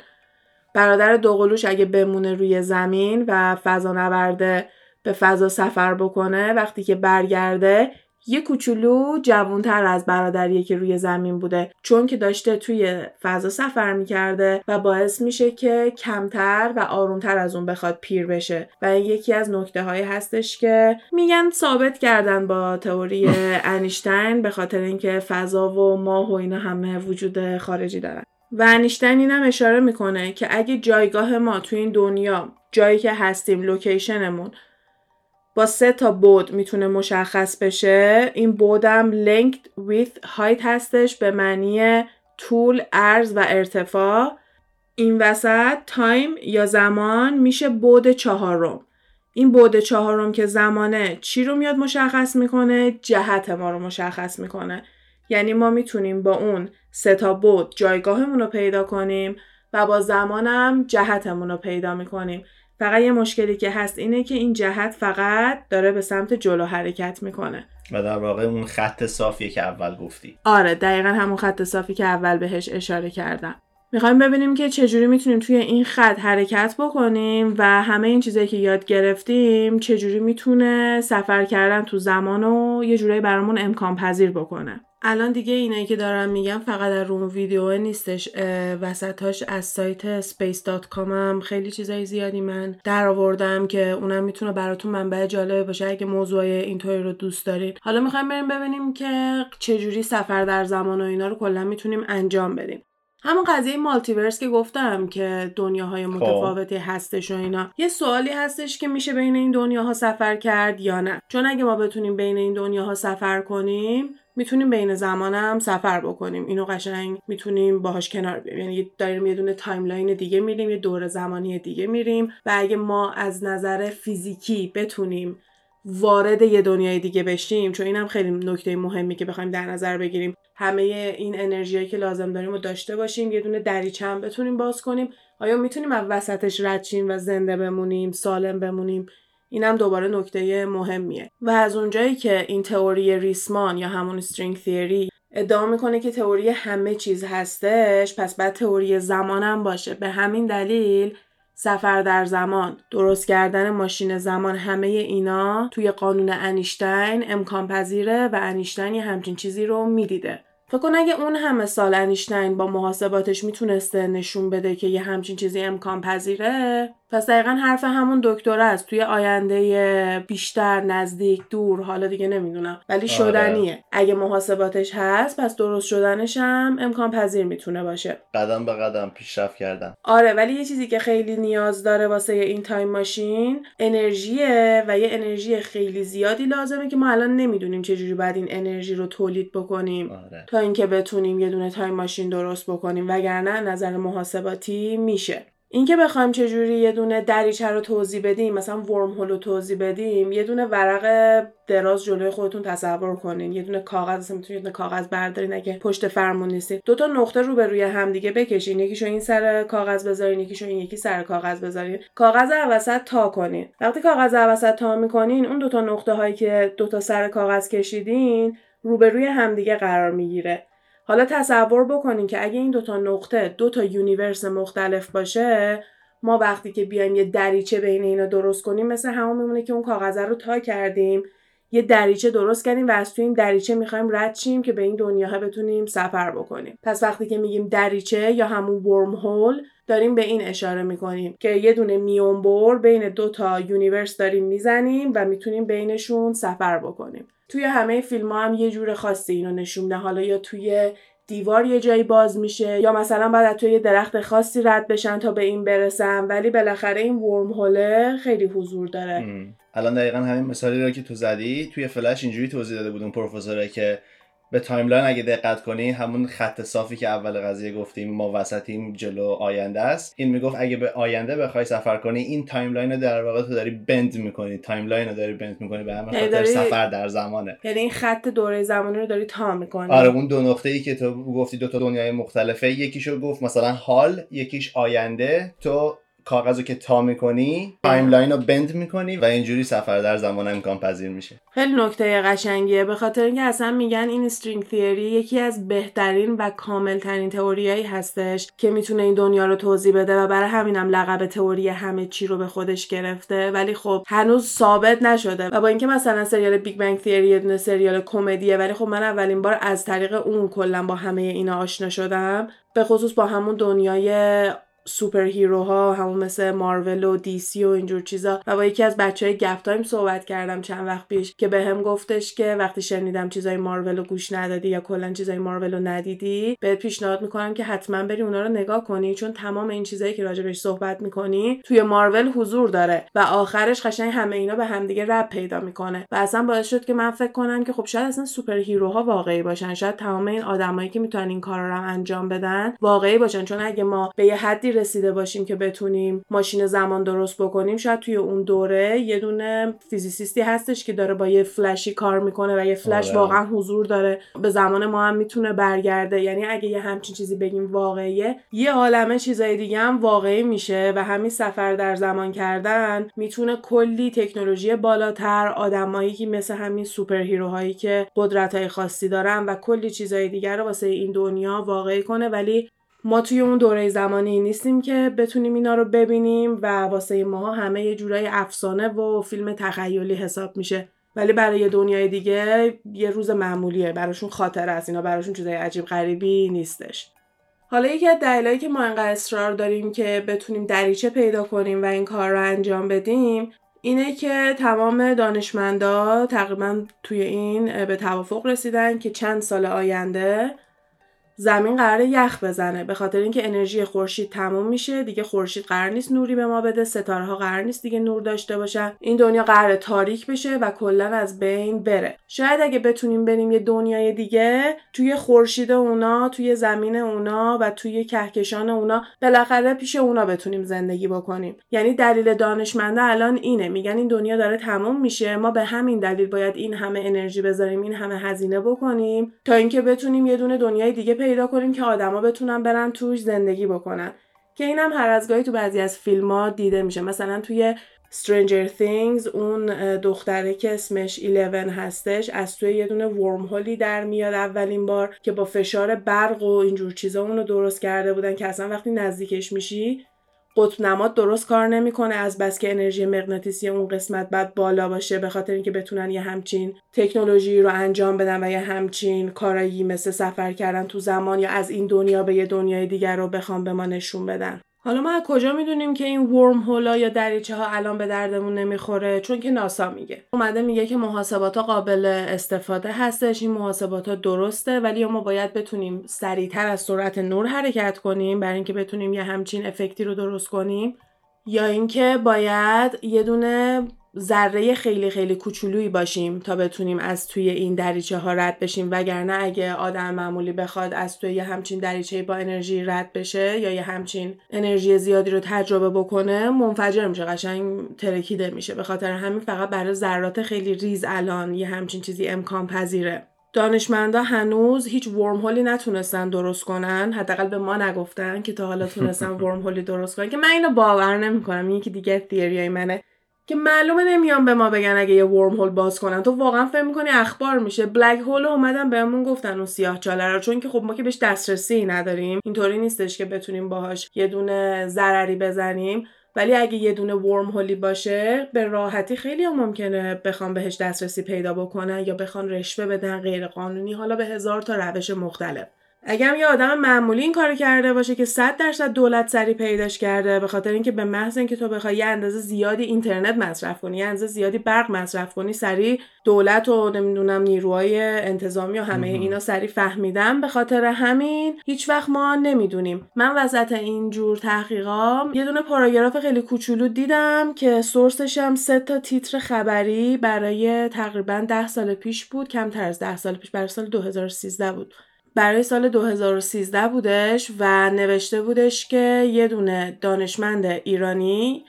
برادر دوقلوش اگه بمونه روی زمین و فضانورده به فضا سفر بکنه وقتی که برگرده یه کوچولو جوونتر از برادریه که روی زمین بوده چون که داشته توی فضا سفر می‌کرده و باعث میشه که کمتر و آرومتر از اون بخواد پیر بشه. و یکی از نکته های هستش که میگن ثابت کردن با تئوری انیشتین به خاطر اینکه فضا و ماه و اینا همه وجود خارجی دارن. و انیشتین اینم اشاره می‌کنه که اگه جایگاه ما توی این دنیا جایی که هستیم location مون با سه تا بعد می‌تونه مشخص بشه. این بعدم length, width, height هستش به معنی طول، عرض و ارتفاع. این وسط time یا زمان میشه بعد چهارم. این بعد چهارم که زمانه چی رو میاد مشخص می‌کنه؟ جهت ما رو مشخص می‌کنه. یعنی ما می‌تونیم با اون سه تا بود جایگاهمون رو پیدا کنیم و با زمانم جهتمون رو پیدا می‌کنیم. فقط یه مشکلی که هست اینه که این جهت فقط داره به سمت جلو حرکت می‌کنه. و در واقع اون خط صافیه که اول گفتی. آره دقیقا همون خط صافی که اول بهش اشاره کردم. می‌خوایم ببینیم که چجوری می‌تونیم توی این خط حرکت بکنیم و همه این چیزایی که یاد گرفتیم چجوری می‌تونه سفر کردن تو زمان و یه جورایی برامون امکان پذیر بکنه. الان دیگه اینایی که دارم میگم فقط در روم ویدیو نیستش وسطاش از سایت space.com هم خیلی چیزای زیادی من در آوردم که اونم می‌تونه براتون منبع جالبه باشه اگه موضوع اینطوری رو دوست دارین. حالا می‌خوایم بریم ببینیم که چجوری سفر در زمان و اینا رو کلا می‌تونیم انجام بدیم. همون قضیه مالتیورس که گفتم که دنیاهای متفاوتی هستش و اینا. یه سوالی هستش که میشه بین این دنیاها سفر کرد یا نه. چون اگه ما بتونیم بین این دنیاها سفر کنیم می‌تونیم بین زمانم سفر بکنیم. اینو قشنگ می‌تونیم باهاش کنار بیایم یعنی داریم یه دونه timeline دیگه میریم یه دوره زمانی دیگه میریم و اگه ما از نظر فیزیکی بتونیم وارد یه دنیای دیگه بشیم چون اینم خیلی نکته مهمی که بخوایم در نظر بگیریم. همه این انرژی که لازم داریم رو داشته باشیم یه دونه دریچه هم بتونیم باز کنیم. آیا می‌تونیم از وسطش رد و زنده بمونیم سالم بمونیم؟ اینم دوباره نکته مهمیه. و از اونجایی که این تئوری ریسمان یا همون استرینگ تیوری ادعا می‌کنه که تئوری همه چیز هستش پس بعد تئوری زمانم باشه. به همین دلیل سفر در زمان درست کردن ماشین زمان همه اینا توی قانون انیشتین امکان پذیره و انیشتین یه همچین چیزی رو می‌دیده. فکر کن اگه اون همه سال انیشتین با محاسباتش می‌تونسته نشون بده که یه همچین چیزی امکان پذیره پس دقیقا حرف همون دکتر است. توی آینده بیشتر نزدیک دور حالا دیگه نمی‌دونم. ولی آره. شدنیه. اگه محاسباتش هست پس درست شدنش هم امکان پذیر می‌تونه باشه. قدم به قدم پیشرفت کردن. آره ولی یه چیزی که خیلی نیاز داره واسه این time machine انرژیه و یه انرژی خیلی زیادی لازمه که ما الان نمی‌دونیم چجوری باید این انرژی رو تولید بکنیم. آره. تا اینکه بتونیم یه دونه time machine درست بکنیم. وگرنه نظر محاسباتی میشه. اینکه بخوایم چجوری یه دونه دریچه رو توضیح بدیم مثلا wormhole رو توضیح بدیم یه دونه ورق دراز جلوی خودتون تصور کنین یه دونه کاغذ مثلا می‌تونید کاغذ بردارین اگه پشت فرمون نیستید دو تا نقطه رو به روی هم دیگه بکشین یکیشو این سر کاغذ بذارین یکیشو این یکی سر کاغذ بذارین. کاغذ وسط تا کنین. وقتی کاغذ وسط تا می‌کنین اون دو تا نقطه هایی که دو تا سر کاغذ کشیدین روبروی همدیگه قرار می‌گیره. حالا تصور بکنین که اگه این دوتا نقطه دوتا universe مختلف باشه ما وقتی که بیایم یه دریچه بین اینا درست کنیم مثل همون میمونه که اون کاغذه رو تا کردیم یه دریچه درست کردیم و از توی این دریچه می‌خوایم رد شیم که به این دنیاها بتونیم سفر بکنیم. پس وقتی که میگیم دریچه یا همون wormhole داریم به این اشاره می‌کنیم که یه دونه میونبر بین دو تا universe داریم می‌زنیم و می‌تونیم بینشون سفر بکنیم. توی همه فیلم ها هم یه جور خاصی اینو نشون میده. حالا یا توی دیوار یه جایی باز میشه یا مثلا باید توی یه درخت خاصی رد بشن تا به این برسن ولی بالاخره این wormhole ه خیلی حضور داره. الان دقیقا همین مثالی رو که تو زدی توی فلش اینجوری توضیح داده بود اون پروفسوره که به timeline اگه دقت کنی همون خط صافی که اول قضیه گفتیم ما وسطیم جلو آینده است. این می‌گفت اگه به آینده بخوای سفر کنی این timeline رو در واقع تو داری bend می‌کنی. timeline رو داری bend می‌کنی به همین خاطر سفر در زمانه. یعنی این خط دوره زمانی رو داری تا می‌کنی. آره اون دو نقطه ای که تو گفتی دو تا دنیای مختلفه یکیشو گفت مثلا حال یکیش آینده. تو کاغذ رو که تا می‌کنی timeline رو bend می‌کنی و اینجوری سفر در زمان امکان پذیر میشه. خیلی نکته قشنگیه. به خاطر اینکه اصلا میگن این string theory یکی از بهترین و کاملترین تئوریایی هستش که می‌تونه این دنیا رو توضیح بده و برای همینم لقب تئوری همه چی رو به خودش گرفته. ولی خب هنوز ثابت نشده. و با اینکه مثلا سریال Big Bang Theory یه دونه سریال کمدیه ولی خب من اولین بار از طریق اون کلا با همه اینا آشنا شدم. به خصوص با همون دنیای superhero ها همون مثل مارول و DC و اینجور چیزا. و با یکی از بچه های گپ تایم صحبت کردم چند وقت پیش که به هم گفتش که وقتی شنیدم چیزای مارول رو گوش ندادی یا کلا چیزای مارول رو ندیدی بهت پیشنهاد می‌کنم که حتما بری اونا رو نگاه کنی چون تمام این چیزایی که راجبش صحبت می‌کنی توی مارول حضور داره و آخرش قشنگ همه اینا به همدیگه ربط پیدا می‌کنه. و اصلا باعث شد که من فکر کنم که خب شاید اصلا superhero ها واقعی باشن شاید تمام این آدمایی که می‌تونن این کارا رو انجام بدن واقعی باشن. چون اگه ما به یه حدی رسیده باشیم که بتونیم ماشین زمان درست بکنیم شاید توی اون دوره یه دونه physicist ی هستش که داره با یه فلشی کار می‌کنه و یه فلش آره. واقعا حضور داره. به زمان ما هم می‌تونه برگرده. یعنی اگه یه همچین چیزی بگیم واقعیه یه عالمه چیزای دیگه هم واقعی میشه و همین سفر در زمان کردن می‌تونه کلی تکنولوژی بالاتر آدمایی که مثل همین سوپر هیروهایی که قدرت های خاصی دارن و کلی چیزای دیگر رو واسه این دنیا واقعی کنه. ولی ما توی اون دوره زمانی نیستیم که بتونیم اینا رو ببینیم و واسه ما همه یه جورای افسانه و فیلم تخیلی حساب میشه. ولی برای دنیای دیگه یه روز معمولیه. براشون خاطر است. اینا براشون چیزای عجیب غریبی نیستش. حالا یکی از دلایلی که ما انقدر اصرار داریم که بتونیم دریچه پیدا کنیم و این کار رو انجام بدیم اینه که تمام دانشمندا تقریبا توی این به توافق رسیدن که چند سال آینده زمین قرار یخ بزنه. به خاطر اینکه انرژی خورشید تموم میشه دیگه خورشید قرار نیست نوری به ما بده ستاره ها قرار نیست دیگه نور داشته باشن. این دنیا قرار تاریک بشه و کلا از بین بره. شاید اگه بتونیم بریم یه دنیای دیگه توی خورشید اونا توی زمین اونا و توی کهکشان اونا بالاخره پیش اونا بتونیم زندگی بکنیم. یعنی دلیل دانشمنده الان اینه. میگن این دنیا داره تموم میشه. ما به همین دلیل باید این همه انرژی بذاریم این همه هزینه بکنیم تا اینکه بتونیم یه دونه دنیای دیگه پیدا کنیم که آدما بتونن برن توش زندگی بکنن. که اینم هر از گاهی تو بعضی از فیلم ها دیده میشه. مثلا توی Stranger Things اون دختره که اسمش 11 هستش از توی یه دونه ورم هولی در میاد اولین بار که با فشار برق و اینجور چیزا اونو درست کرده بودن که اصلا وقتی نزدیکش میشی قطب نماد درست کار نمی‌کنه از بس که انرژی مغناطیسی اون قسمت بعد بالا باشه به خاطر اینکه بتونن یه همچین تکنولوژی رو انجام بدن و یه همچین کارایی مثل سفر کردن تو زمان یا از این دنیا به یه دنیای دیگر رو بخوام به ما نشون بدن. حالا ما از کجا می‌دونیم که این ورم هولا یا دریچه ها الان به دردمون نمی‌خوره؟ چون که ناسا میگه. اومده میگه که محاسبات ها قابل استفاده هستش این محاسبات ها درسته ولی ما باید بتونیم سریعتر از سرعت نور حرکت کنیم برای اینکه بتونیم یه همچین افکتی رو درست کنیم یا اینکه باید یه دونه ذره خیلی خیلی کوچولویی باشیم تا بتونیم از توی این دریچه ها رد بشیم. وگرنه اگه آدم معمولی بخواد از توی یه همچین دریچه با انرژی رد بشه یا یه همچین انرژی زیادی رو تجربه بکنه منفجر میشه قشنگ ترکیده میشه. به خاطر همین فقط برای ذرات خیلی ریز الان یه همچین چیزی امکان پذیره. دانشمندا هنوز هیچ ورم هولی نتونستن درست کنن. حداقل به ما نگفتن که تا حالا تونستن ورم هولی درست کنن. که من اینو باور نمی‌کنم. این یکی دیگه تیوریای منه. که معلومه نمیان به ما بگن اگه یه ورم هول باز کنن. تو واقعا فکر می‌کنی اخبار میشه. بلک هول اومدن بهمون گفتن اون سیاه چاله رو چون که خب ما که بهش دسترسی نداریم. اینطوری نیستش که بتونیم باهاش یه دونه ضرری بزنیم. ولی اگه یه دونه ورم هولی باشه به راحتی خیلی هم ممکنه بخوان بهش دسترسی پیدا بکنن یا بخوان رشوه بدن غیر قانونی حالا به هزار تا روش مختلف. اگه یه آدم معمولی این کارو کرده باشه که 100 درصد دولت سری پیداش کرده به خاطر اینکه به محض اینکه تو بخوای یه اندازه زیادی اینترنت مصرف کنی یه اندازه زیادی برق مصرف کنی سری دولت و نمی‌دونم نیروهای انتظامی و همه اینا سری فهمیدن. به خاطر همین هیچ وقت ما نمی‌دونیم. من وسط اینجور تحقیقا یه دونه پاراگراف خیلی کوچولو دیدم که سورسش هم سه تا تیتر خبری برای تقریبا ده سال پیش بود. کمتر از ده سال پیش برای سال 2013 بود. برای سال 2013 بودش و نوشته بودش که یه دونه دانشمند ایرانی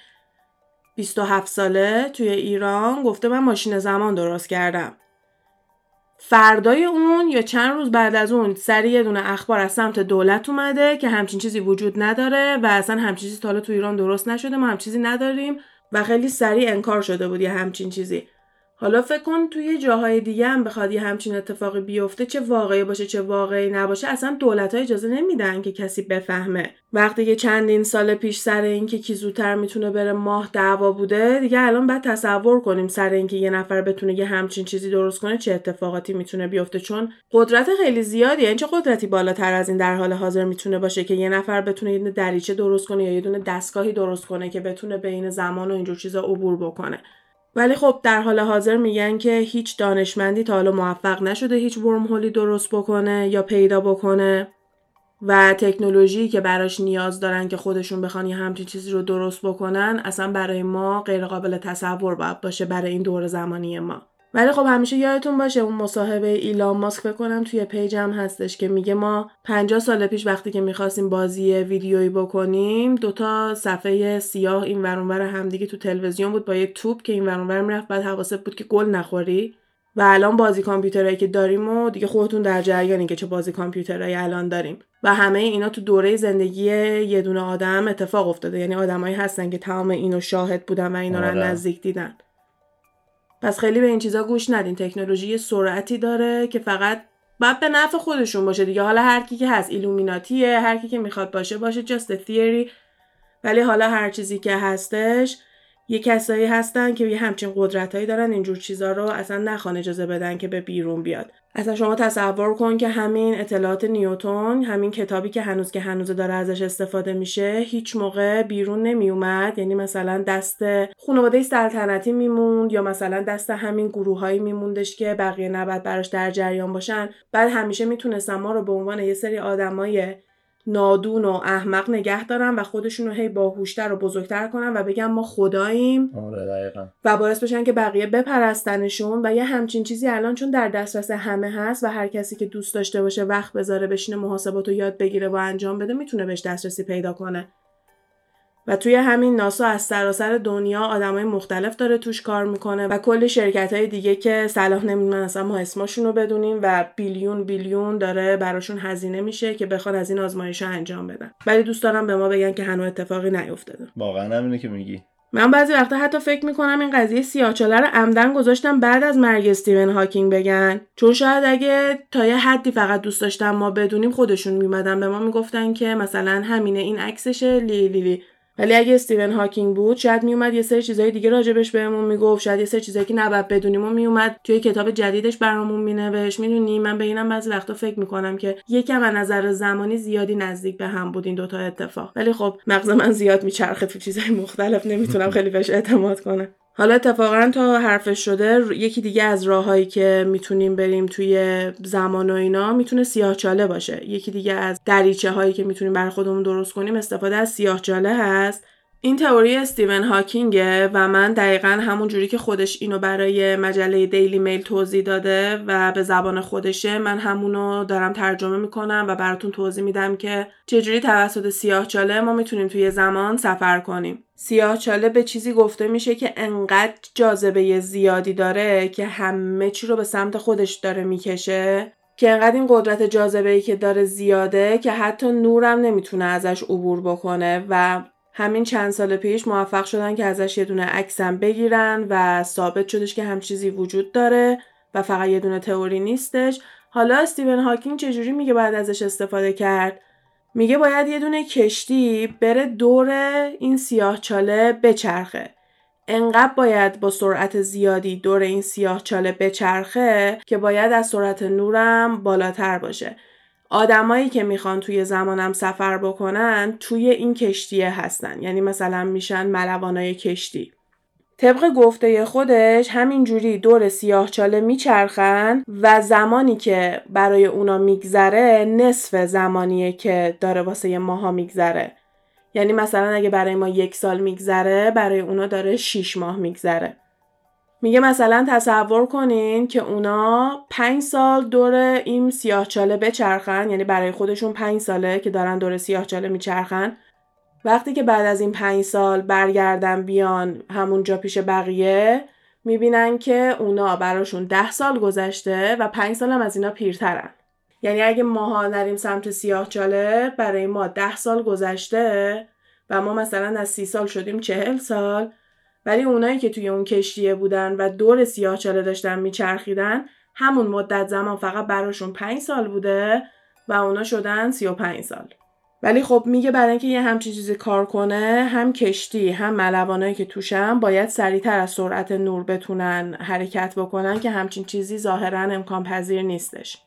27 ساله توی ایران گفته من ماشین زمان درست کردم. فردای اون یا چند روز بعد از اون سری یه دونه اخبار از سمت دولت اومده که همچین چیزی وجود نداره و اصلا همچین چیزی تا حالا تو ایران درست نشده ما همچین چیزی نداریم و خیلی سریع انکار شده بود یه همچین چیزی. حالا فکر کن توی جاهای دیگه هم بخواد یه همچین اتفاقی بیفته چه واقعی باشه چه واقعی نباشه اصلا دولت اجازه نمیدن که کسی بفهمه. وقتی که چندین سال پیش سر اینکه کی زودتر می‌تونه بره ماه دعوا بوده دیگه الان باید تصور کنیم سر اینکه یه نفر بتونه یه همچین چیزی درست کنه چه اتفاقاتی می‌تونه بیفته. چون قدرت خیلی زیادیه. این چه قدرتی بالاتر از این در حال حاضر می‌تونه باشه که یه نفر بتونه یه دریچه درست کنه یا یه دونه دستگاهی درست کنه که بتونه بین زمان و اینجور چیزا عبور بکنه. ولی خب در حال حاضر میگن که هیچ دانشمندی تا حالا موفق نشده هیچ ورم هولی درست بکنه یا پیدا بکنه و تکنولوژی که براش نیاز دارن که خودشون بخوان یه همچین چیزی رو درست بکنن اصلا برای ما غیر قابل تصور باید باشه برای این دور زمانی ما. ولی خب همیشه یادتون باشه اون مصاحبه ایلان ماسک بکنم توی پیجم هستش که میگه ما 50 سال پیش وقتی که می‌خواستیم بازی ویدیویی بکنیم دوتا صفحه سیاه این ورانور همدیگه تو تلویزیون بود با یه توپ که این ورانور می‌رفت بعد حواست بود که گل نخوری. و الان بازی کامپیوترهایی که داریم و دیگه خودتون در جریانی که چه بازی کامپیوترهایی الان داریم. و همه اینا تو دوره زندگی یه دونه آدم اتفاق افتاده. یعنی آدمایی هستن که تمام اینو شاهد بودن و اینا رو آره. نزدیک دیدن. پس خیلی به این چیزا گوش ندین. تکنولوژی سرعتی داره که فقط باید به نفع خودشون باشه دیگه. حالا هر کی که هست ایلومیناتیه هر کی که می‌خواد باشه باشه جست تیوری ولی حالا هر چیزی که هستش یه کسایی هستن که یه همچین قدرتهایی دارن اینجور چیزا رو اصلا نخوان اجازه بدن که به بیرون بیاد. اصلا شما تصور کن که همین اطلاعات نیوتون همین کتابی که هنوز که هنوز داره ازش استفاده میشه هیچ موقع بیرون نمیومد. یعنی مثلا دست خانواده سلطنتی میموند یا مثلا دست همین گروههایی میموندش که بقیه نباید براش در جریان باشن. بعد همیشه می‌تونستن ما رو به عنوان یه سری آدمای نادون و احمق نگه دارن و خودشون رو هی باهوشتر و بزرگتر کنن و بگن ما خداییم. آره و باعث بشن که بقیه بپرستنشون و یه همچین چیزی الان چون در دسترس همه هست و هر کسی که دوست داشته باشه وقت بذاره بشینه محاسبات رو یاد بگیره و انجام بده می‌تونه بهش دسترسی پیدا کنه. و توی همین ناسا از سراسر دنیا آدمای مختلف داره توش کار می‌کنه و کل شرکت های دیگه که صلاح نمی‌دونن اصلا ما اسمشون رو بدونیم و بیلیون بیلیون داره براشون هزینه میشه که بخوان از این آزمایش انجام بدن. ولی دوست دارم به ما بگن که هنوز اتفاقی نیفتاده. واقعا همینه که میگی. من بعضی وقتا حتی فکر می‌کنم این قضیه سیاهچاله رو عمدن گذاشتم بعد از مرگ استیون هاکینگ بگن. چون شاید اگه تا یه حدی فقط دوست داشتم ما بدونیم خودشون میمدن به ما می‌گفتن که مثلا همینه این عکسشه لی لی لی. ولی اگه استیون هاکینگ بود شاید میومد یه سری چیزای دیگه راجبش بهمون می‌گفت. شاید یه سری چیزایی که نباید بدونیم و میومد توی کتاب جدیدش برامون مینوشت. می‌دونی؟ من به اینم بعضی وقتا فکر می‌کنم که یکم از نظر زمانی زیادی نزدیک به هم بود این دوتا اتفاق. ولی خب مغز من زیاد میچرخه تو چیزای مختلف. نمی‌تونم خیلی بهش اعتماد کنم. حالا اتفاقا تا حرفش شده یکی دیگه از راههایی که می‌تونیم بریم توی زمان و اینا می‌تونه سیاه چاله باشه. یکی دیگه از دریچه هایی که می‌تونیم بر خودمون درست کنیم استفاده از سیاه چاله هست. این تئوری استیون هاکینگه و من دقیقا همون جوری که خودش اینو برای مجله دیلی میل توضیح داده و به زبان خودشه من همونو دارم ترجمه می‌کنم و براتون توضیح میدم که چجوری توسط سیاه چاله ما می‌تونیم توی زمان سفر کنیم. سیاه چاله به چیزی گفته میشه که انقدر جاذبه زیادی داره که همه چی رو به سمت خودش داره می‌کشه که انقدر این قدرت جاذبه ای که داره زیاده که حتی نورم نمی‌تونه ازش عبور بکنه و همین چند سال پیش موفق شدن که ازش یه دونه عکسم بگیرن و ثابت شدش که هم چیزی وجود داره و فقط یه دونه تئوری نیستش. حالا استیون هاکینگ چجوری میگه باید ازش استفاده کرد؟ میگه باید یه دونه کشتی بره دور این سیاه چاله بچرخه. انقدر باید با سرعت زیادی دور این سیاه چاله بچرخه که باید از سرعت نورم بالاتر باشه. آدمایی که می‌خوان توی زمانم سفر بکنن توی این کشتیه هستن. یعنی مثلا میشن ملوانای کشتی. طبق گفته خودش همینجوری دور سیاه چاله میچرخن و زمانی که برای اونا میگذره نصف زمانیه که داره واسه ماها میگذره. یعنی مثلا اگه برای ما یک سال میگذره برای اونا داره 6 ماه میگذره. میگه مثلا تصور کنین که اونا پنج سال دور این سیاهچاله بچرخن یعنی برای خودشون پنج ساله که دارن دور سیاهچاله میچرخن. وقتی که بعد از این پنج سال برگردن بیان همونجا پیش بقیه می‌بینن که اونا براشون ده سال گذشته و پنج سال هم از اینا پیرترن. یعنی اگه ماها نریم سمت سیاهچاله برای ما ده سال گذشته و ما مثلا از سی سال شدیم چهل سال ولی اونایی که توی اون کشتیه بودن و دور سیاه چاله داشتن میچرخیدن همون مدت زمان فقط براشون پنج سال بوده و اونا شدن سی و پنج سال. ولی خب میگه برای اینکه یه همچین چیزی کار کنه هم کشتی هم ملوانایی که توشن باید سریعتر از سرعت نور بتونن حرکت بکنن که همچین چیزی ظاهرا امکان پذیر نیستش.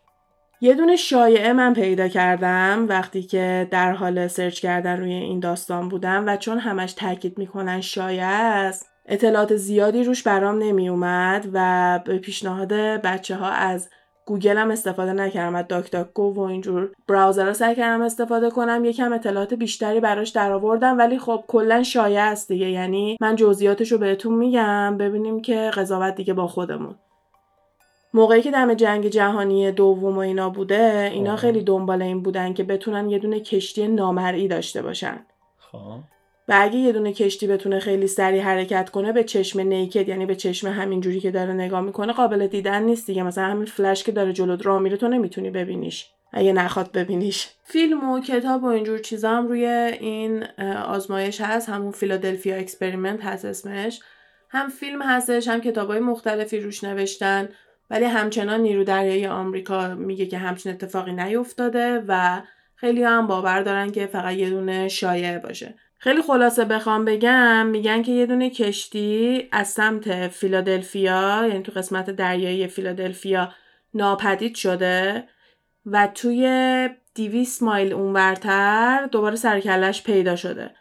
یه دونه شایعه من پیدا کردم وقتی که در حال سرچ کردن روی این داستان بودم و چون همش تاکید می‌کنن شایعه است اطلاعات زیادی روش برام نمی اومد و به پیشنهاد بچه ها از گوگل هم استفاده نکردم از DuckDuckGo و اینجور browser سعی کردم استفاده کنم. یکم اطلاعات بیشتری براش درآوردم ولی خب کلا شایعه است دیگه. یعنی من جزئیاتش بهتون میگم ببینیم که قضاوت دیگه با خودمون. موقعی که دم جنگ جهانی دوم و اینا بوده اینا خیلی دنبال این بودن که بتونن یه دونه کشتی نامرئی داشته باشن. خب. و اگه یه دونه کشتی بتونه خیلی سریع حرکت کنه به چشم نمیاد یعنی به چشم همین جوری که داره نگاه می‌کنه قابل دیدن نیست دیگه. مثلا همین فلش که داره جلو راه میره تو نمی‌تونی ببینیش. اگه نخواد ببینیش. فیلم و کتاب و اینجور چیزا هم روی این آزمایش هست. همون Philadelphia Experiment هست اسمش. هم فیلم هستش هم کتابای مختلفی روش نوشتن. ولی همچنان نیرو دریایی آمریکا میگه که همچین اتفاقی نیفتاده و خیلی هم باور دارن که فقط یه دونه شایعه باشه. خیلی خلاصه بخوام بگم میگن که یه دونه کشتی از سمت فیلادلفیا یعنی تو قسمت دریایی فیلادلفیا ناپدید شده و توی دیویس مایل اونورتر دوباره سرکلش پیدا شده.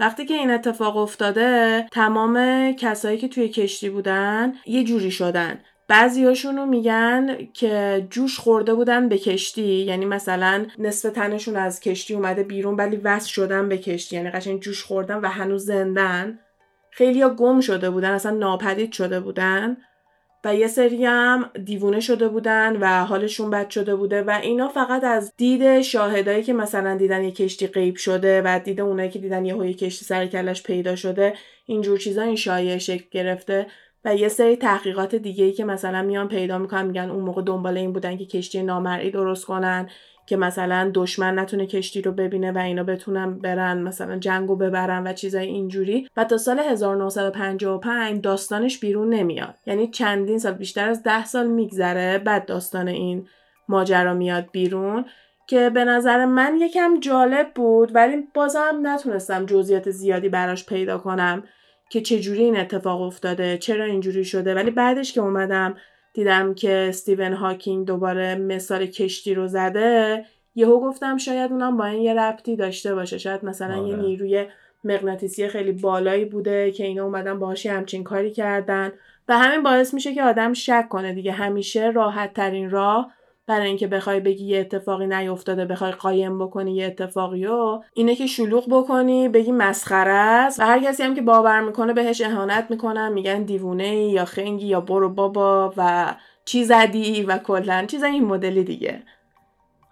وقتی که این اتفاق افتاده تمام کسایی که توی کشتی بودن یه جوری شدن. بعضیاشونو میگن که جوش خورده بودن به کشتی. یعنی مثلا نصف تنشون از کشتی اومده بیرون ولی وصل شدن به کشتی. یعنی قشنگ جوش خوردن و هنوز زندن. خیلی گم شده بودن اصلا ناپدید شده بودن. و یه سری هم دیوونه شده بودن و حالشون بد شده بوده. و اینا فقط از دید شاهدایی که مثلا دیدن یه کشتی غیب شده و دید اونایی که دیدن یه کشتی سر کلش پیدا شده اینجور چیزا این شایعه شکل گرفته. و یه سری تحقیقات دیگه ای که مثلا میان پیدا می‌کنن میگن اون موقع دنبال این بودن که کشتی نامرئی درست کنن که مثلا دشمن نتونه کشتی رو ببینه و اینا بتونن برن مثلا جنگو ببرن و چیزای اینجوری. و تا سال 1955 داستانش بیرون نمیاد. یعنی چندین سال بیشتر از ده سال میگذره بعد داستان این ماجرا میاد بیرون که به نظر من یکم جالب بود ولی بازم نتونستم جزئیات زیادی براش پیدا کنم. که چجوری این اتفاق افتاده چرا اینجوری شده. ولی بعدش که اومدم دیدم که استیون هاکینگ دوباره مثال کشتی رو زده یهو گفتم شاید اونم با این یه ربطی داشته باشه. شاید مثلا یه آره. نیروی مغناطیسی خیلی بالایی بوده که اینا اومدن باهاش همچین کاری کردن. و همین باعث میشه که آدم شک کنه دیگه. همیشه راحت ترین راه برای اینکه بخوای بگی یه اتفاقی نیفتاده بخوای قایم بکنی یه اتفاقی و اینه که شلوغ بکنی بگی مسخره است. و هر کسی هم که باور می‌کنه بهش اهانت می‌کنن میگن دیوونه یا خنگی یا برو بابا و چی زدی و کلا چیز این مدلی دیگه.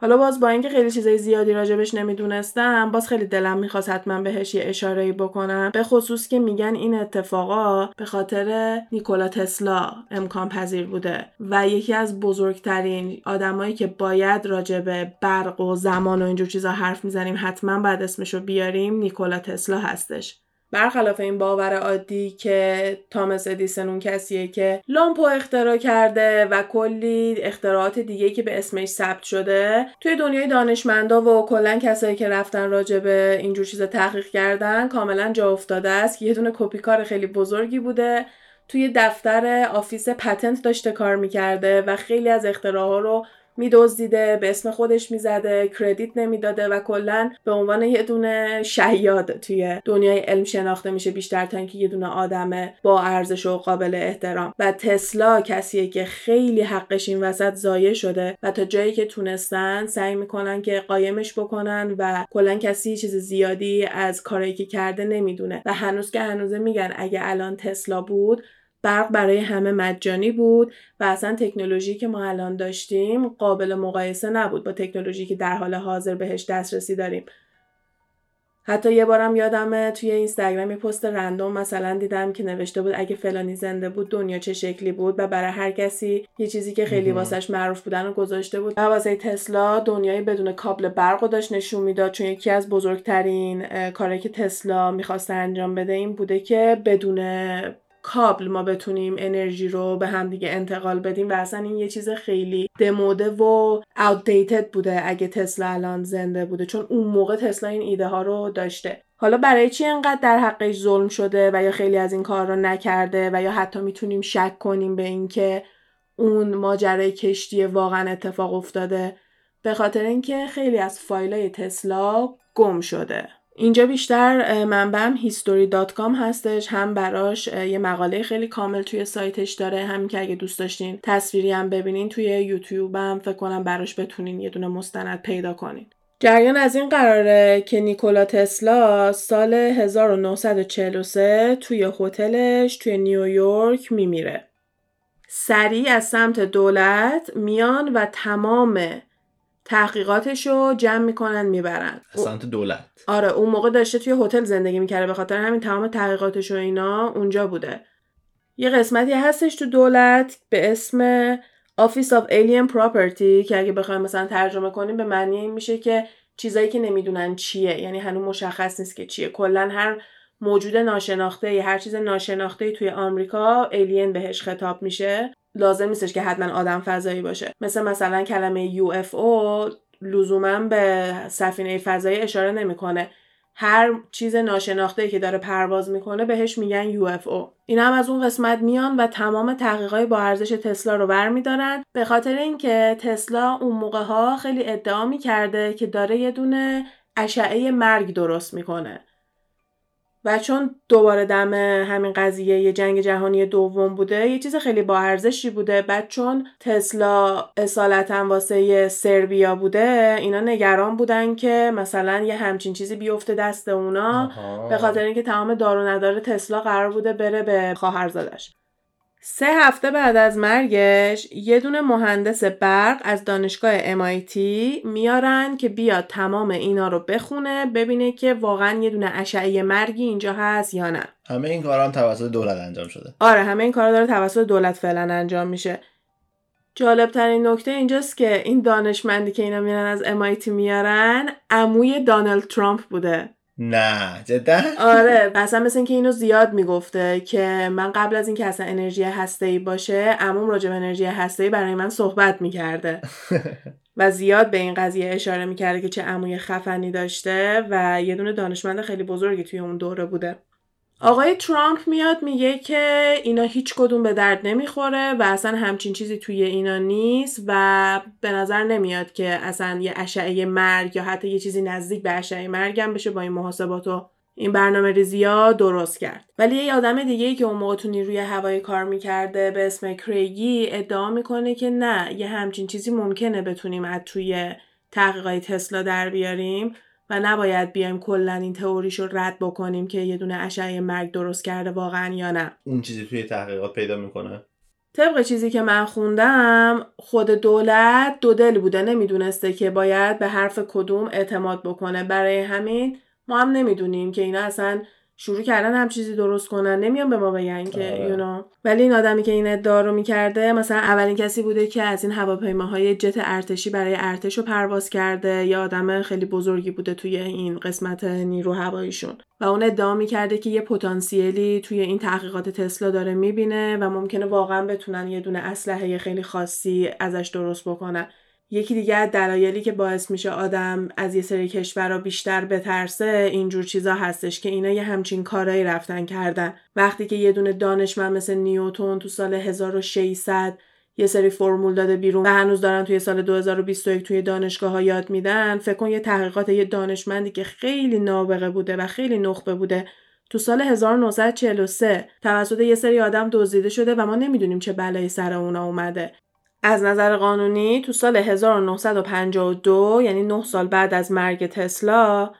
حالا باز با اینکه خیلی چیزای زیادی راجبش نمی‌دونستم باز خیلی دلم می‌خواست حتما بهش یه اشاره بکنم. به خصوص که میگن این اتفاقا به خاطر نیکولا تسلا امکان پذیر بوده و یکی از بزرگترین آدمایی که باید راجب برق و زمان و اینجور چیزا حرف می‌زنیم حتما بعد اسمشو بیاریم نیکولا تسلا هستش. برخلاف این باور عادی که تامس ادیسن اون کسیه که لامپو اختراع کرده و کلی اختراعات دیگه که به اسمش ثبت شده توی دنیای دانشمندا و کلا کسایی که رفتن راجع به اینجور چیزا تحقیق کردن کاملا جا افتاده است یه دونه کپی کار خیلی بزرگی بوده. توی دفتر office patent داشته کار می‌کرده و خیلی از اختراعها رو میدزدیده به اسم خودش می‌زده credit نمی‌داده و کلا به عنوان یه دونه شیاد توی دنیای علم شناخته میشه بیشتر تا اینکه یه دونه آدم با ارزش و قابل احترام. و تسلا کسیه که خیلی حقش این وسط ضایع شده و تا جایی که تونستن سعی می‌کنن که قایمش بکنن و کلا کسی چیز زیادی از کارایی که کرده نمی‌دونه. و هنوز که هنوزه میگن اگه الان تسلا بود برق برای همه مجانی بود و اصلا تکنولوژی که ما الان داشتیم قابل مقایسه نبود با تکنولوژی که در حال حاضر بهش دسترسی داریم. حتی یه بارم یادمه توی اینستاگرام یه پست رندوم مثلا دیدم که نوشته بود اگه فلانی زنده بود دنیا چه شکلی بود و برای هر کسی یه چیزی که خیلی واسش معروف بودن رو گذاشته بود. و واسه تسلا دنیای بدون کابل برق رو داشت نشون می‌داد چون یکی از بزرگترین کاری که تسلا می‌خواسته انجام بده این بوده که بدون کابل ما بتونیم انرژی رو به هم دیگه انتقال بدیم و اصلا این یه چیز خیلی دموده و outdated بوده اگه تسلا الان زنده بوده چون اون موقع تسلا این ایده ها رو داشته. حالا برای چی انقدر در حقش ظلم شده و یا خیلی از این کار رو نکرده و یا حتی می‌تونیم شک کنیم به اینکه اون ماجرای کشتی واقعا اتفاق افتاده؟ به خاطر اینکه خیلی از فایلای تسلا گم شده. اینجا بیشتر منبعم history.com هستش. هم براش یه مقاله خیلی کامل توی سایتش داره. همین که اگه دوست داشتین تصویری هم ببینین توی یوتیوب هم فکر کنم براش بتونین یه دونه مستند پیدا کنین. جریان از این قراره که نیکولا تسلا سال 1943 توی هتلش توی نیویورک میمیره. سریع از سمت دولت میان و تمام تحقیقاتش رو جمع می‌کنن می‌برن. سمت دولت. آره اون موقع داشته توی هتل زندگی می‌کرده به خاطر همین تمام تحقیقاتش و اینا اونجا بوده. یه قسمتی هستش تو دولت به اسم Office of Alien Property که اگه بخوایم مثلا ترجمه کنیم به معنی این میشه که چیزایی که نمی‌دونن چیه. یعنی هنوز مشخص نیست که چیه. کلا هر موجود ناشناخته یا هر چیز ناشناخته توی آمریکا الین بهش خطاب میشه. لازم نیستش که حتما آدم فضایی باشه. مثل مثلا کلمه UFO لزوما به سفینه فضایی اشاره نمی‌کنه. هر چیز ناشناخته که داره پرواز می‌کنه بهش میگن UFO این هم از اون قسمت میان و تمام تحقیقات با ارزش تسلا رو برمیدارن. به خاطر اینکه تسلا اون موقع ها خیلی ادعا می‌کرده که داره یه دونه اشعه مرگ درست می‌کنه. و چون دوباره دم همین قضیه یه جنگ جهانی دوم بوده یه چیز خیلی با ارزشی بوده. بعد چون تسلا اصالتا واسه سربیا بوده اینا نگران بودن که مثلا یه همچین چیزی بیفته دست اونا به خاطر اینکه تمام دار و ندار تسلا قرار بوده بره به خواهرزادش سه هفته بعد از مرگش یه دونه مهندس برق از دانشگاه MIT میارن که بیاد تمام اینا رو بخونه ببینه که واقعا یه دونه اشعه مرگی اینجا هست یا نه. همه این کارا هم توسط دولت انجام شده. آره همه این کارا داره توسط دولت فعلا انجام میشه. جالب ترین نکته اینجاست که این دانشمندی که اینا میرن از MIT میارن عموی دانالد ترامپ بوده. نه جدا؟ آره اصلا مثل اینکه اینو زیاد می‌گفته که من قبل از اینکه اصلا انرژی هسته ای باشه عموم راجع به انرژی هسته ای برای من صحبت می‌کرده. و زیاد به این قضیه اشاره می‌کرده که چه عموی خفنی داشته و یه دونه دانشمند خیلی بزرگی توی اون دوره بوده. آقای ترامپ میاد میگه که اینا هیچ کدوم به درد نمی‌خوره و اصلا همچین چیزی توی اینا نیست و به نظر نمیاد که اصلا یه اشعه مرگ یا حتی یه چیزی نزدیک به اشعه مرگ هم بشه با این محاسبات و این برنامه ریزی ها درست کرد. ولی یه آدم دیگه ای که اون موقع تو نیروی هوایی کار می‌کرده به اسم کریگی ادعا می‌کنه که نه یه همچین چیزی ممکنه بتونیم از توی تحقیقات تسلا در بیاریم. و نباید بیایم کلا این تئوریش رو رد بکنیم که یه دونه اشعه مرگ درست کرده واقعا یا نه. اون چیزی توی تحقیقات پیدا می‌کنه؟ طبق چیزی که من خوندم خود دولت دو دل بوده نمی‌دونسته که باید به حرف کدوم اعتماد بکنه. برای همین ما هم نمی‌دونیم که اینا اصلا شروع کردن هم چیزی درست کنن. نمیان به ما بگن که یو آره. ولی این آدمی که این ادعا رو می‌کرده مثلا اولین کسی بوده که از این هواپیماهای جت ارتشی برای ارتش رو پرواز کرده. یا آدم خیلی بزرگی بوده توی این قسمت نیرو هواییشون. و اون ادعا می‌کرده که یه پتانسیلی توی این تحقیقات تسلا داره می‌بینه و ممکنه واقعا بتونن یه دونه اسلحه خیلی خاصی ازش درست بکنن. یکی دیگه از دلایلی که باعث میشه آدم از یه سری کشورها بیشتر بترسه اینجور چیزا هستش که اینا یه همچین کارایی رفتن کردن. وقتی که یه دونه دانشمند مثل نیوتون تو سال 1600 یه سری فرمول داده بیرون و هنوز دارن توی سال 2021 توی دانشگاه ها یاد میدن فکر کن یه تحقیقات یه دانشمندی که خیلی نابغه بوده و خیلی نخبه بوده تو سال 1943 توسط یه سری آدم دزدیده شده و ما نمی‌دونیم چه بلایی سر اونا اومده. از نظر قانونی تو سال 1952 یعنی 9 سال بعد از مرگ تسلا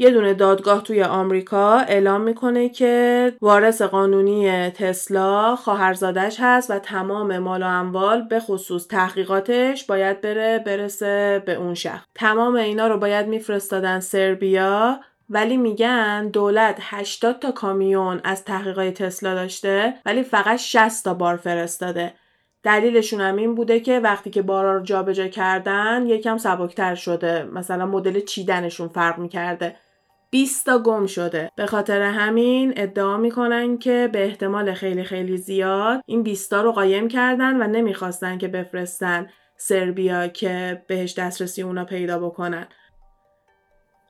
یه دونه دادگاه توی آمریکا اعلام می‌کنه که وارث قانونی تسلا خواهرزادش هست و تمام مال و اموال به خصوص تحقیقاتش باید بره برسه به اون شخص تمام اینا رو باید میفرستادن سربیا ولی میگن دولت 80 تا کامیون از تحقیقات تسلا داشته ولی فقط 60 تا بار فرستاده. دلیلشون هم این بوده که وقتی که بارا رو جابجا کردن یکم سبکتر شده. مثلا مدل چیدنشون فرق می‌کرده. 20 تا گم شده. به خاطر همین ادعا می‌کنن که به احتمال خیلی خیلی زیاد این 20 تا رو قایم کردن و نمی‌خواستن که بفرستن سربیا که بهش دسترسی اونا پیدا بکنن.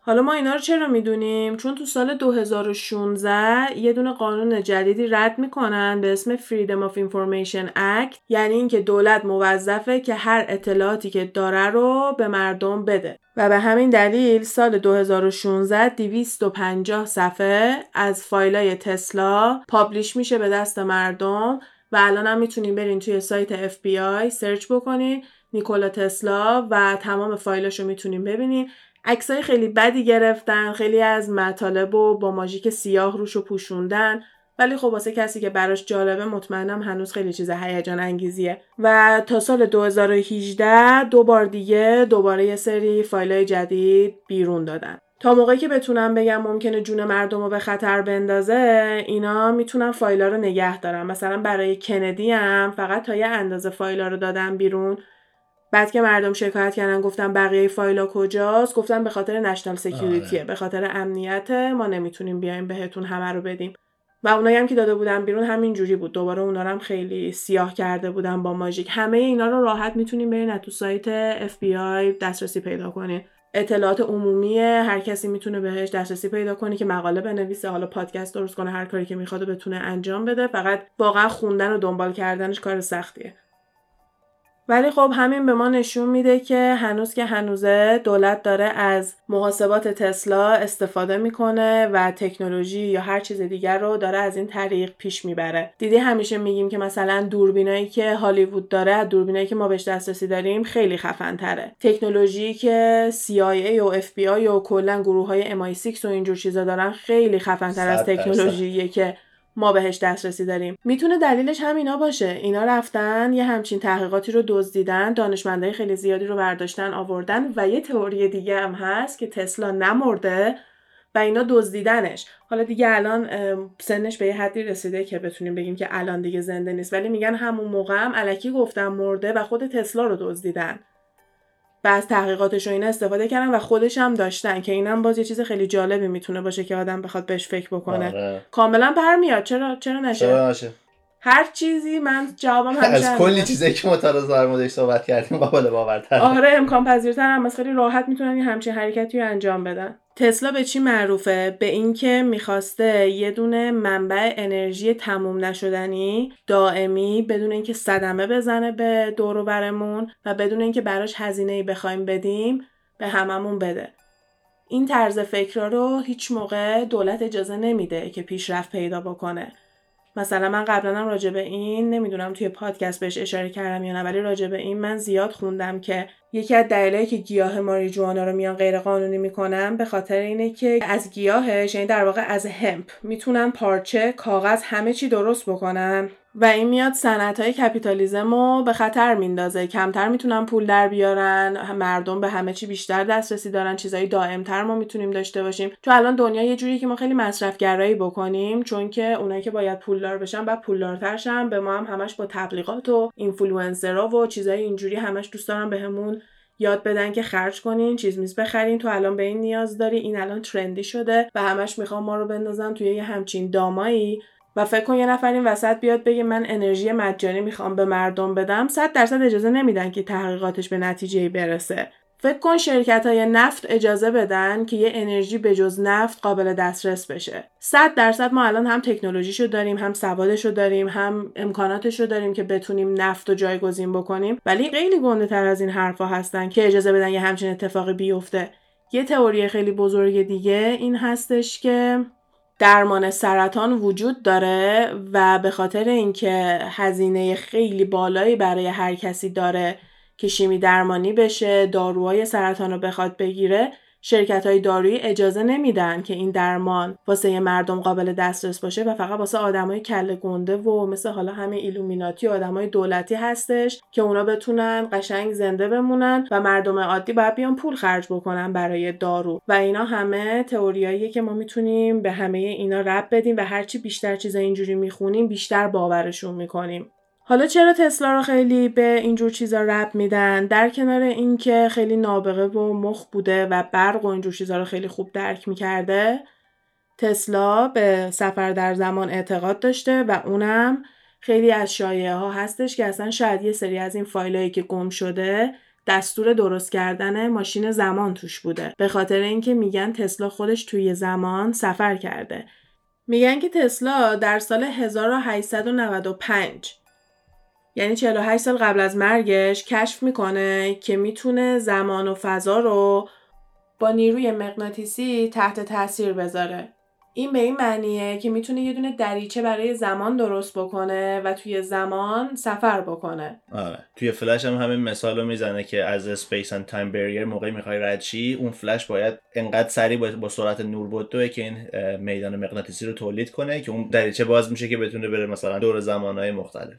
حالا ما اینا رو چرا می‌دونیم؟ چون تو سال 2016 یه دونه قانون جدیدی رد می‌کنن به اسم Freedom of Information Act یعنی اینکه دولت موظفه که هر اطلاعاتی که داره رو به مردم بده و به همین دلیل سال 2016 250 صفحه از فایلای تسلا publish میشه به دست مردم و الان هم می‌تونین برین توی سایت FBI سرچ بکنین نیکولا تسلا و تمام فایلاشو می‌تونین ببینین عکسای خیلی بدی گرفتن خیلی از مطالب و با ماژیک سیاه روش رو پوشوندن. ولی خب واسه کسی که براش جالبه مطمئنم هنوز خیلی چیز هیجان انگیزیه و تا سال 2018 دو بار دیگه دوباره یه سری فایلای جدید بیرون دادن. تا موقعی که بتونن بگن ممکنه جون مردم رو به خطر بندازه اینا می‌تونن فایلا رو نگه دارن. مثلا برای کندی هم فقط تا یه اندازه فایلا رو دادن بیرون. بعد که مردم شکایت کردن گفتن بقیه فایلا کجاست گفتن به خاطر نشنال سکیوریتیه به خاطر امنیت ما نمی‌تونیم بیایم بهتون همه رو بدیم. و اونایی هم که داده بودن بیرون همین جوری بود. دوباره اونا هم خیلی سیاه کرده بودن با ماژیک همه اینا رو راحت می‌تونیم برین تو سایت FBI دسترسی پیدا کنین. اطلاعات عمومیه هر کسی می‌تونه بهش دسترسی پیدا کنه که مقاله بنویسه حالا پادکست درست کنه هر کاری که می‌خواد بتونه انجام بده. فقط واقعا خوندن و دنبال کردنش کار سختیه. ولی خب همین به ما نشون میده که هنوز که هنوزه دولت داره از محاسبات تسلا استفاده می‌کنه و تکنولوژی یا هر چیز دیگر رو داره از این طریق پیش می‌بره. دیدی همیشه میگیم که مثلا دوربینایی که هالیوود داره از دوربینایی که ما بهش دسترسی داریم خیلی خفن تره تکنولوژی که CIA و FBI و کلا گروه های MI6 و اینجور چیزا دارن خیلی خفن تر از تکنولوژیه که ما بهش دسترسی داریم. می‌تونه دلیلش هم اینا باشه. اینا رفتن یه همچین تحقیقاتی رو دزدیدن دانشمندای خیلی زیادی رو برداشتن آوردن و یه تئوری دیگه هم هست که تسلا نمرده و اینا دزدیدنش. حالا دیگه الان سنش به یه حدی رسیده که بتونیم بگیم که الان دیگه زنده نیست. ولی میگن همون موقع هم علکی گفتن مرده و خود تسلا رو دزدیدن. و از تحقیقاتش و اینا استفاده کردن و خودش هم داشتن که اینم باز یه چیز خیلی جالبی می‌تونه باشه که آدم بخواد بهش فکر بکنه. آره. کاملا برمیاد چرا چرا نشه؟ چرا نشه؟ هر چیزی من جوابم همیشه از کلی چیزی که تا در موردش صحبت کردیم قابل باورتر. آره امکان پذیرتر هم. خیلی راحت می‌تونن یه همچین حرکتی رو انجام بدن. تسلا به چی معروفه؟ به اینکه می‌خواسته یه دونه منبع انرژی تموم نشدنی دائمی بدون اینکه صدمه بزنه به دور و برمون و بدون اینکه براش هزینه ای بخوایم بدیم به هممون بده. این طرز فکر رو هیچ موقع دولت اجازه نمیده که پیشرفت پیدا بکنه. مثلا من قبلا هم راجع به این نمی‌دونم توی پادکست بهش اشاره کردم یا نه ولی راجع به این من زیاد خوندم که یکی از دلایلی که گیاه ماریجوانا رو میان غیر قانونی می‌کنن به خاطر اینه که از گیاهش یعنی در واقع از همپ می‌تونن پارچه کاغذ همه چی درست بکنن. و این میاد صنعت های کپیتالیزم رو به خطر میندازه. کمتر می‌تونن پول در بیارن مردم به همه چی بیشتر دسترسی دارن چیزای دائم‌تر ما می‌تونیم داشته باشیم. چون الان دنیا یه جوری که ما خیلی مصرفگرایی بکنیم چون که اونایی که باید پولدار بشن باید پولدارتر شن. به ما هم همش با تبلیغات و اینفلوئنسرها و چیزای اینجوری همش دوست دارن بهمون یاد بدن که خرج کنین چیز میز بخرین. تو الان به این نیاز داری این الان trendy شده و همش می‌خوان ما رو بندازن توی یه همچین دامایی. و فکر کن یه نفر این وسط بیاد بگه من انرژی مجانی می‌خوام به مردم بدم صد درصد اجازه نمیدن که تحقیقاتش به نتیجه برسه فکر کن شرکت های نفت اجازه بدن که یه انرژی به جز نفت قابل دسترس بشه. صد درصد ما الان هم تکنولوژیشو داریم، هم سوادشو داریم، هم امکاناتش رو داریم که بتونیم نفت رو جایگزین بکنیم. ولی خیلی گنده تر از این حرفها هستن که اجازه بدن یه همچین اتفاقی بیفته. یه تئوری خیلی بزرگ دیگه این هستش که درمان سرطان وجود داره و به خاطر اینکه هزینه خیلی بالایی برای هر کسی داره که شیمی درمانی بشه داروهای سرطان رو بخواد بگیره شرکت های دارویی اجازه نمیدن که این درمان واسه مردم قابل دسترس باشه و فقط واسه آدمای کله گنده و مثل حالا همه ایلومیناتی و آدمای دولتی هستش که اونا بتونن قشنگ زنده بمونن و مردم عادی باید بیان پول خرج بکنن برای دارو. و اینا همه تئوریاییه که ما می‌تونیم به همه اینا رب بدیم و هرچی بیشتر چیزا اینجوری می‌خونیم بیشتر باورشون می‌کنیم. حالا چرا تسلا رو خیلی به اینجور چیزا رب میدن؟ در کنار اینکه خیلی نابغه و مخ بوده و برق و اینجور چیزا رو خیلی خوب درک می‌کرده تسلا به سفر در زمان اعتقاد داشته و اونم خیلی از شایعه ها هستش که اصلا شاید یه سری از این فایلایی که گم شده دستور درست کردن ماشین زمان توش بوده. به خاطر اینکه میگن تسلا خودش توی زمان سفر کرده. میگن که تسلا در سال 1895 یعنی 48 سال قبل از مرگش کشف می‌کنه که می‌تونه زمان و فضا رو با نیروی مغناطیسی تحت تاثیر بذاره. این به این معنیه که می‌تونه یه دونه دریچه برای زمان درست بکنه و توی زمان سفر بکنه. آره. توی فلش هم همین مثال رو می‌زنه که از space and time barrier موقعی می‌خوای رد اون فلش باید انقدر سریع با سرعت نور بدوه که این میدان مغناطیسی رو تولید کنه که اون دریچه باز میشه که بتونه بره مثلا دور زمانهای مختلف.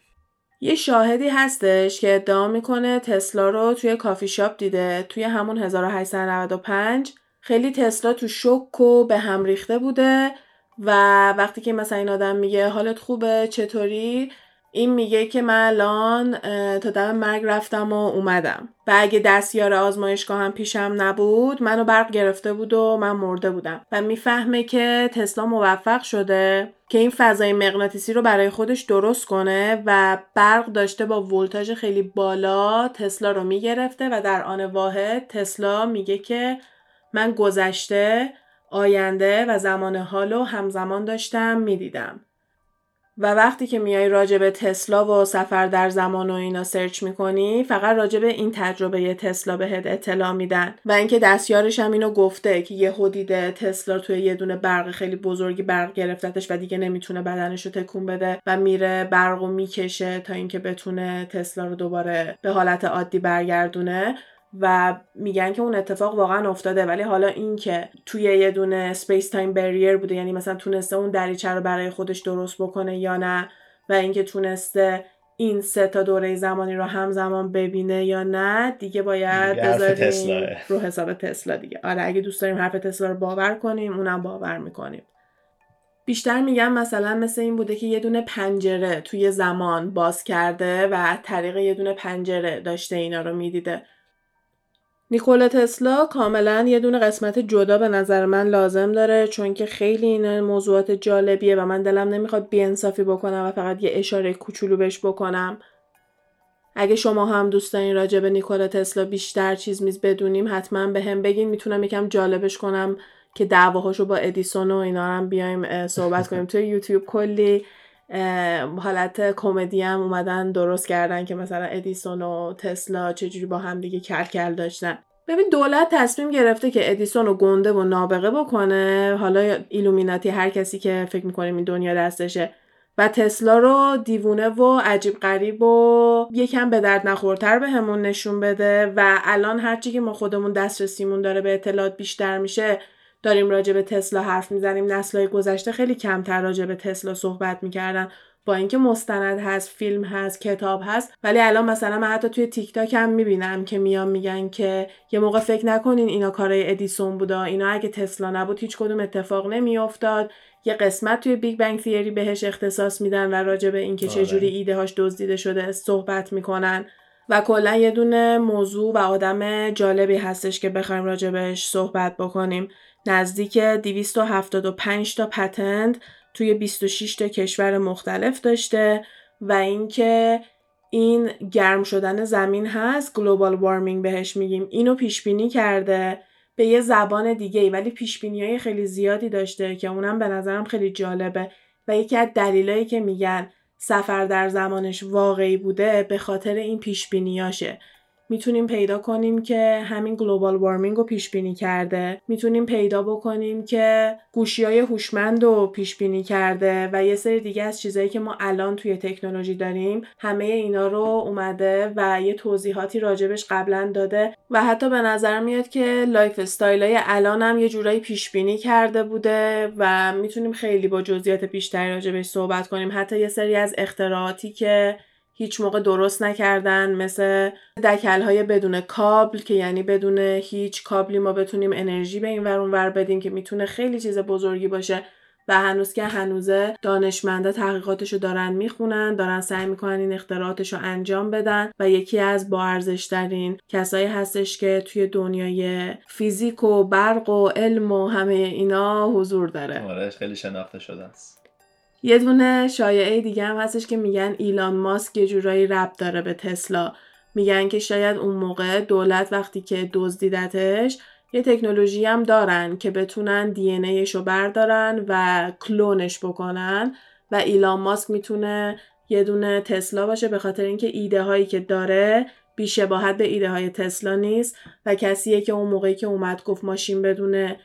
یه شاهدی هستش که ادعا می‌کنه تسلا رو توی کافی شاپ دیده توی همون 1895 خیلی تسلا تو شک و به هم ریخته بوده و وقتی که مثلا این آدم میگه حالت خوبه چطوری؟ این میگه که من الان تا دم مرگ رفتم و اومدم. و اگه دستیار آزمایشگاه هم پیشم نبود منو برق گرفته بود و من مرده بودم. و می‌فهمه که تسلا موفق شده که این فضای مغناطیسی رو برای خودش درست کنه و برق داشته با ولتاژ خیلی بالا تسلا رو می‌گرفته و در آن واحد تسلا میگه که من گذشته آینده و زمان حالو همزمان داشتم می‌دیدم. و وقتی که میای راجع به تسلا و سفر در زمان و اینا سرچ می‌کنی فقط راجع به این تجربه تسلا بهت اطلاع میدن. و اینکه دستیارش هم اینو گفته که یهو دیده تسلا توی یه دونه برق خیلی بزرگی برق گرفتتش و دیگه نمی‌تونه بدنش رو تکون بده و میره برق و می‌کشه تا اینکه بتونه تسلا رو دوباره به حالت عادی برگردونه. و میگن که اون اتفاق واقعا افتاده. ولی حالا این که توی یه دونه space time barrier بوده یعنی مثلا تونسته اون دریچه رو برای خودش درست بکنه یا نه و اینکه تونسته این سه تا دوره زمانی رو همزمان ببینه یا نه دیگه باید بذاریم رو حساب تسلا دیگه. آره اگه دوست داریم حرف تسلا رو باور کنیم اونم باور می‌کنیم. بیشتر میگم مثلا مثل این بوده که یه دونه پنجره توی زمان باز کرده و طریق یه دونه پنجره داشته اینا رو می‌دیده. نیکولا تسلا کاملا یه دونه قسمت جدا به نظر من لازم داره چون که خیلی این موضوعات جالبیه و من دلم نمی‌خواد بیانصافی بکنم و فقط یه اشاره کوچولو بهش بکنم. اگه شما هم دوست دارین راجع به نیکولا تسلا بیشتر چیز میز بدونین حتما بهم بگین. می‌تونم یکم جالبش کنم که دعواهاشو با ادیسون و اینا هم بیایم صحبت کنیم. توی یوتیوب کلی حالت کمدی هم اومدن درست کردن که مثلا ادیسون و تسلا چجوری با هم دیگه کل کل داشتن. ببین دولت تصمیم گرفته که ادیسون رو گنده و نابغه بکنه. حالا ایلومیناتی هر کسی که فکر می‌کنیم این دنیا دستشه. و تسلا رو دیوونه و عجیب غریب و یکم به درد نخورتر به همون نشون بده. و الان هرچی که ما خودمون دسترسیمون داره به اطلاعات بیشتر میشه داریم راجع به تسلا حرف می‌زنیم. نسلهای گذشته خیلی کمتر راجع به تسلا صحبت می‌کردن. با اینکه مستند هست فیلم هست کتاب هست ولی الان مثلا من حتی توی تیک تاک هم می‌بینم که میان میگن که یه موقع فکر نکنین اینا کارای ادیسون بودا اینا اگه تسلا نبود هیچ کدوم اتفاق نمیافتاد. یه قسمت توی Big Bang Theory بهش اختصاص میدن و راجع به اینکه چه جوری آره. ایده هاش دزدیده شده صحبت می‌کنن. و کلا یه دونه موضوع و آدم جالبی هستش که بخوایم راجع بهش صحبت بکنیم. نزدیک 275 تا patent توی 26 تا کشور مختلف داشته و اینکه این گرم شدن زمین هست global warming بهش میگیم. اینو پیش بینی کرده به یه زبان دیگه ای ولی پیش‌بینی های خیلی زیادی داشته که اونم به نظرم خیلی جالبه. و یکی از دلایلی که میگن سفر در زمانش واقعی بوده به خاطر این پیش بینیاشه می‌تونیم پیدا کنیم که همین global warming رو پیش بینی کرده. می‌تونیم پیدا بکنیم که گوشی های هوشمند رو پیش بینی کرده و یه سری دیگه از چیزهایی که ما الان توی تکنولوژی داریم همه اینا رو اومده و یه توضیحاتی راجبش قبلا داده و حتی به نظر میاد که lifestyle های الان هم یه جورایی پیش بینی کرده بوده و می‌تونیم خیلی با جزئیات بیشتری راجبش صحبت کنیم. حتی یه سری از اختراعاتی که هیچ موقع درست نکردن مثل دکل های بدون کابل که یعنی بدون هیچ کابلی ما بتونیم انرژی به این ور ور بدیم که می‌تونه خیلی چیز بزرگی باشه. و هنوز که هنوزه دانشمندا تحقیقاتشو دارن می‌خونن دارن سعی می‌کنن این اختراعاتشو انجام بدن و یکی از با ارزشترین کسایی هستش که توی دنیای فیزیک و برق و علم و همه اینا حضور داره. آره خیلی شناخته شده است. یه دونه شایعه دیگه هم هستش که میگن ایلان ماسک یه جورایی ربط داره به تسلا. میگن که شاید اون موقع دولت وقتی که دزدیدتش یه تکنولوژی هم دارن که بتونن دی ان رو بردارن و کلونش بکنن و ایلان ماسک می‌تونه یه دونه تسلا باشه به خاطر اینکه ایده هایی که داره بیشباهت به ایده های تسلا نیست و کسیه که اون موقعی که اومد گفت ماشین بدونه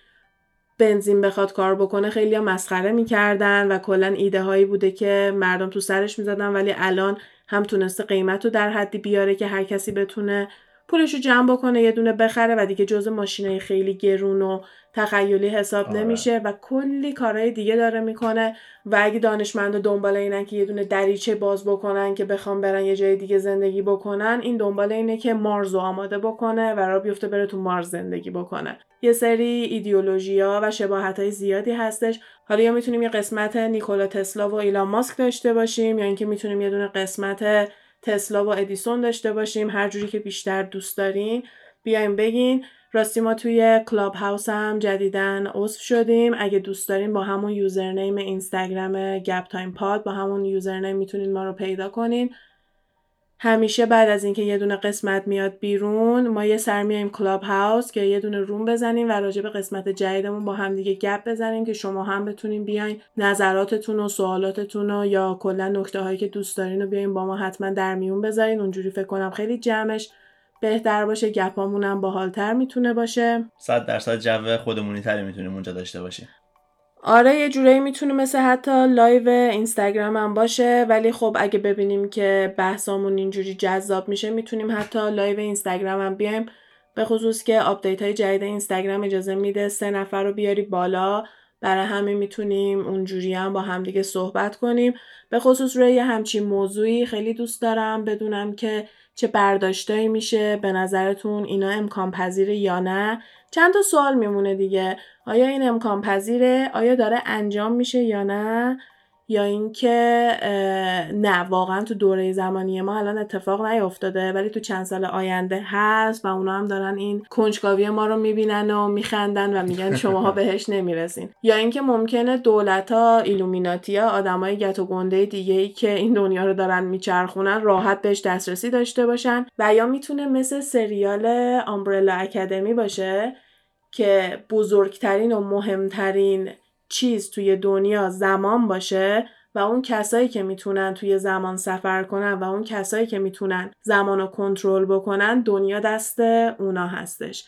بنزین بخواد کار بکنه خیلی مسخره می‌کردن و کلا ایده هایی بوده که مردم تو سرش می‌زدن ولی الان هم تونسته قیمت رو در حدی بیاره که هر کسی بتونه پولش رو جمع بکنه یه دونه بخره و دیگه جز ماشینای خیلی گرون و تخیلی حساب آره. نمیشه و کلی کارهای دیگه داره می‌کنه و اگه دانشمند دنبال اینن که یه دونه دریچه باز بکنن که بخوام برن یه جای دیگه زندگی بکنن این دنبال اینه که مارز رو آماده بکنه و را بیفته بره تو مارز زندگی بکنه یه سری ایدئولوژیا و شباهت های زیادی هستش حالا یا می‌تونیم یه قسمت نیکولا تسلا و ایلان ماسک داشته باشیم یا اینکه می‌تونیم یه دونه قسمت تسلا و ادیسون داشته باشیم. هر جوری که بیشتر دوست دارین بیایم بگین. راستی ما توی کلاب هاوس هم جدیدن عضو شدیم. اگه دوست دارین با همون username اینستاگرام گپ تایم پاد با همون username می‌تونین ما رو پیدا کنین. همیشه بعد از اینکه یه دونه قسمت میاد بیرون ما یه سر میایم کلاب هاوس که یه دونه room بزنیم و راجع به قسمت جدیدمون با هم دیگه گپ بزنیم که شما هم بتونین بیاین نظراتتون و سوالاتتون و یا کلا نکته هایی که دوست دارین رو بیاین با ما حتما در میون بذارین. اونجوری فکر کنم خیلی جمعش بهتر باشه گپامون هم باحالتر می‌تونه باشه. صد درصد جو خودمونی تری می‌تونیم اونجا داشته باشیم. آره یه جورایی می‌تونه مثل حتی live اینستاگرام هم باشه ولی خب اگه ببینیم که بحثامون اینجوری جذاب میشه می‌تونیم حتی live اینستاگرام هم بیایم. به خصوص که آپدیت های جدید اینستاگرام اجازه میده سه نفر رو بیاری بالا. برای همین می‌تونیم اونجوری هم با همدیگه صحبت کنیم. به خصوص روی همچین موضوعی خیلی دوست دارم بدونم که چه برداشتایی میشه به نظرتون اینا امکان پذیره یا نه؟ چند تا سوال میمونه دیگه. آیا این امکان پذیره آیا داره انجام میشه یا نه؟ یا اینکه نه واقعا تو دوره زمانی ما الان اتفاق نیفتاده ولی تو چند سال آینده هست و اونا هم دارن این کنجکاوی ما رو می‌بینن و میخندن و میگن شماها بهش نمی‌رسین. یا اینکه ممکنه دولت ها ایلومیناتی ها آدمای گت و گنده دیگه ای که این دنیا رو دارن میچرخونن راحت بهش دسترسی داشته باشن و یا می‌تونه مثل سریال آمبرلا اکادمی باشه که بزرگترین و مهمترین چیز توی دنیا زمان باشه و اون کسایی که می‌تونن توی زمان سفر کنن و اون کسایی که می‌تونن زمان رو کنترل بکنن دنیا دست اونا هستش.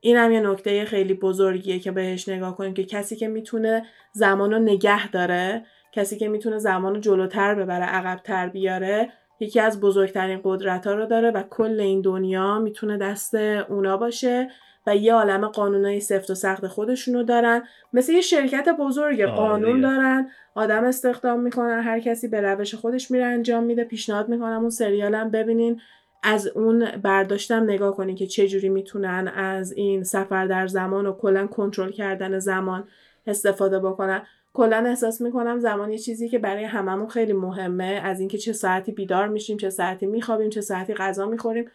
این هم یه نکته خیلی بزرگیه که بهش نگاه کنیم که کسی که می‌تونه زمان رو نگه داره کسی که می‌تونه زمان رو جلوتر ببره عقبتر بیاره یکی از بزرگترین قدرت ها رو داره و کل این دنیا می‌تونه دست اونا باشه. و یه عالم قانونای سفت و سخت خودشونو دارن. مثل یه شرکت بزرگ قانون دارن. آدم استخدام می‌کنن هر کسی به روش خودش میره انجام میده پیشنهاد می‌کنم اون سریالم ببینین از اون برداشتم نگاه کنین که چه جوری می‌تونن از این سفر در زمان و کلا کنترل کردن زمان استفاده بکنن. کلا احساس می‌کنم زمان یه چیزی که برای هممون خیلی مهمه از اینکه چه ساعتی بیدار میشیم چه ساعتی میخوابیم چه ساعتی غذا می‌خوریم.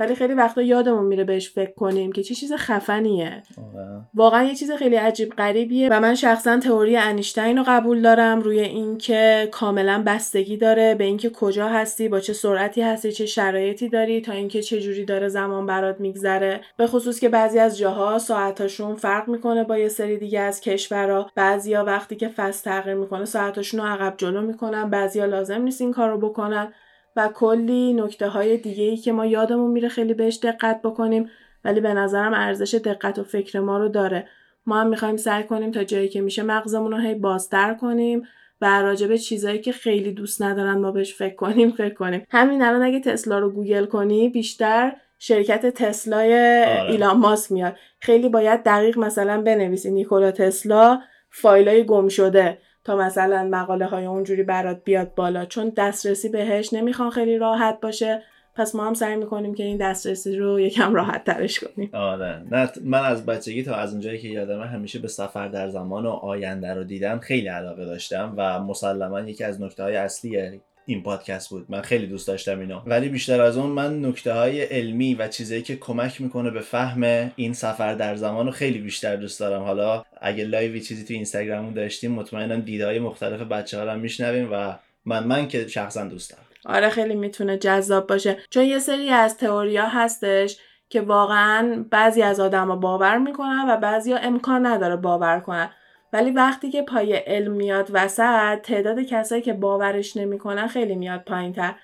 ولی خیلی وقتا یادمون میره بهش فکر کنیم که چه چیز خفنیه. آره. واقعا یه چیز خیلی عجیب غریبیه و من شخصا تئوری انیشتین رو قبول دارم روی اینکه کاملا بستگی داره به اینکه کجا هستی با چه سرعتی هستی چه شرایطی داری تا اینکه چه جوری داره زمان برات میگذره. به خصوص که بعضی از جاها ساعتاشون فرق می‌کنه با یه سری دیگه از کشورها بعضیا وقتی که فصل تغییر می‌کنه ساعتاشون رو عقب جلو می‌کنن بعضیا لازم نیست این کارو بکنن. و کلی نکته های دیگه ای که ما یادمون میره خیلی بهش دقت بکنیم ولی به نظرم ارزش دقت و فکر ما رو داره. ما هم می‌خوایم سعی کنیم تا جایی که میشه مغزمون رو هی بازتر کنیم و راجع به چیزایی که خیلی دوست ندارن ما بهش فکر کنیم فکر کنیم. همین الان اگه تسلا رو گوگل کنی بیشتر شرکت تسلای آره. ایلان ماسک میاد. خیلی باید دقیق مثلا بنویسی. نیکولا تسلا فایلای گم شده. تا مثلا مقاله های اونجوری برات بیاد بالا چون دسترسی بهش نمی‌خوان خیلی راحت باشه. پس ما هم سعی می‌کنیم که این دسترسی رو یکم راحت ترش کنیم. آره. نه من از بچگی تا از اونجایی که یادمه همیشه به سفر در زمان و آینده رو دیدم خیلی علاقه داشتم و مسلما یکی از نکته های اصلی این پادکست بود. من خیلی دوست داشتم اینو. ولی بیشتر از اون من نکته های علمی و چیزایی که کمک می‌کنه به فهم این سفر در زمان رو خیلی بیشتر دوست دارم. حالا اگه لایوی چیزی تو اینستاگرام داشتیم مطمئنا دیدهای مختلف بچه ها رو میشنویم و من من که شخصا دوست دارم. آره خیلی می‌تونه جذاب باشه. چون یه سری از تئوریا هستش که واقعا بعضی از آدما باور می‌کنن و بعضی امکان نداره باور کنن. ولی وقتی که پای علم میاد وسط تعداد کسایی که باورش نمی‌کنن خیلی میاد پایین تر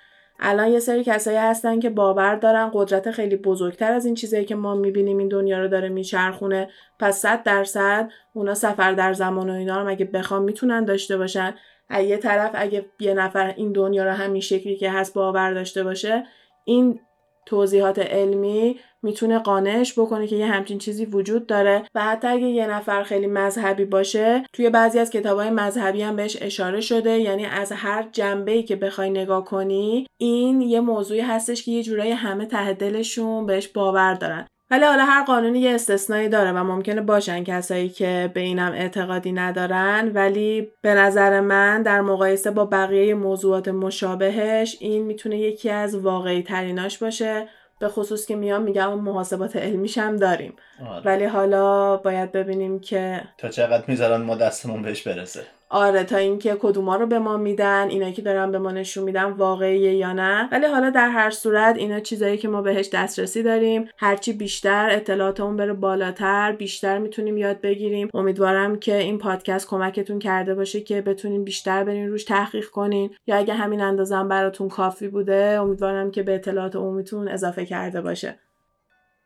الان یه سری کسایی هستن که باور دارن قدرت خیلی بزرگتر از این چیزایی که ما می‌بینیم این دنیا رو داره میچرخونه. پس صد درصد اونا سفر در زمان و اینا رو اگه بخوام می‌تونن داشته باشن؟ از یه طرف اگه یه نفر این دنیا رو همین شکلی که هست باور داشته باشه این توضیحات علمی می‌تونه قانعش بکنه که یه همچین چیزی وجود داره. و حتی اگه یه نفر خیلی مذهبی باشه توی بعضی از کتابهای مذهبی هم بهش اشاره شده. یعنی از هر جنبه ای که بخوای نگاه کنی این یه موضوعی هستش که یه جورایی همه ته دلشون بهش باور دارن. ولی حالا هر قانونی یه استثنایی داره و ممکنه باشن کسایی که به اینم اعتقادی ندارن ولی به نظر من در مقایسه با بقیه موضوعات مشابهش این می‌تونه یکی از واقعی تریناش باشه به خصوص که میام میگم اون محاسبات علمیش هم داریم آره. ولی حالا باید ببینیم که تا چقدر می‌ذارن ما دستمون بهش برسه آره تا اینکه کدوما رو به ما میدن اینا که دارن به ما نشون میدن واقعیه یا نه. ولی حالا در هر صورت اینا چیزایی که ما بهش دسترسی داریم. هرچی بیشتر اطلاعاتمون بره بالاتر بیشتر می‌تونیم یاد بگیریم. امیدوارم که این پادکست کمکتون کرده باشه که بتونیم بیشتر برین روش تحقیق کنین. یا اگه همین اندازم براتون کافی بوده امیدوارم که به اطلاعات عمومیتون اضافه کرده باشه.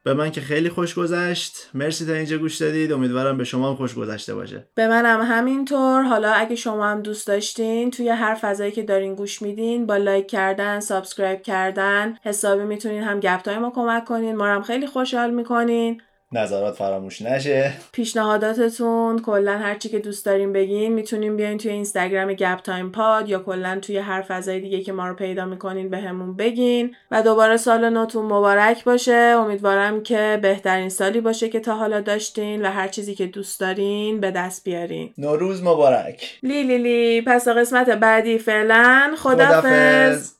به من که خیلی خوش گذشت. مرسی تا اینجا گوش دادید. امیدوارم به شما هم خوش گذشته باشه. به منم همینطور. حالا اگه شما هم دوست داشتین توی هر فضایی که دارین گوش میدین با لایک کردن subscribe کردن حسابی می‌تونین هم گپ تایم کمک کنین. ما هم خیلی خوشحال می‌کنین. نظرات فراموش نشه. پیشنهاداتتون کلا هر چی که دوست داریم بگین می‌تونیم بیاین توی اینستاگرام گپ تایم پاد یا کلا توی هر فضای دیگه که ما رو پیدا می‌کنین بهمون به بگین. و دوباره سال نوتون مبارک باشه. امیدوارم که بهترین سالی باشه که تا حالا داشتین و هر چیزی که دوست دارین به دست بیارین. نوروز مبارک. لی لی لی. پس قسمت بعدی فعلا خدافظ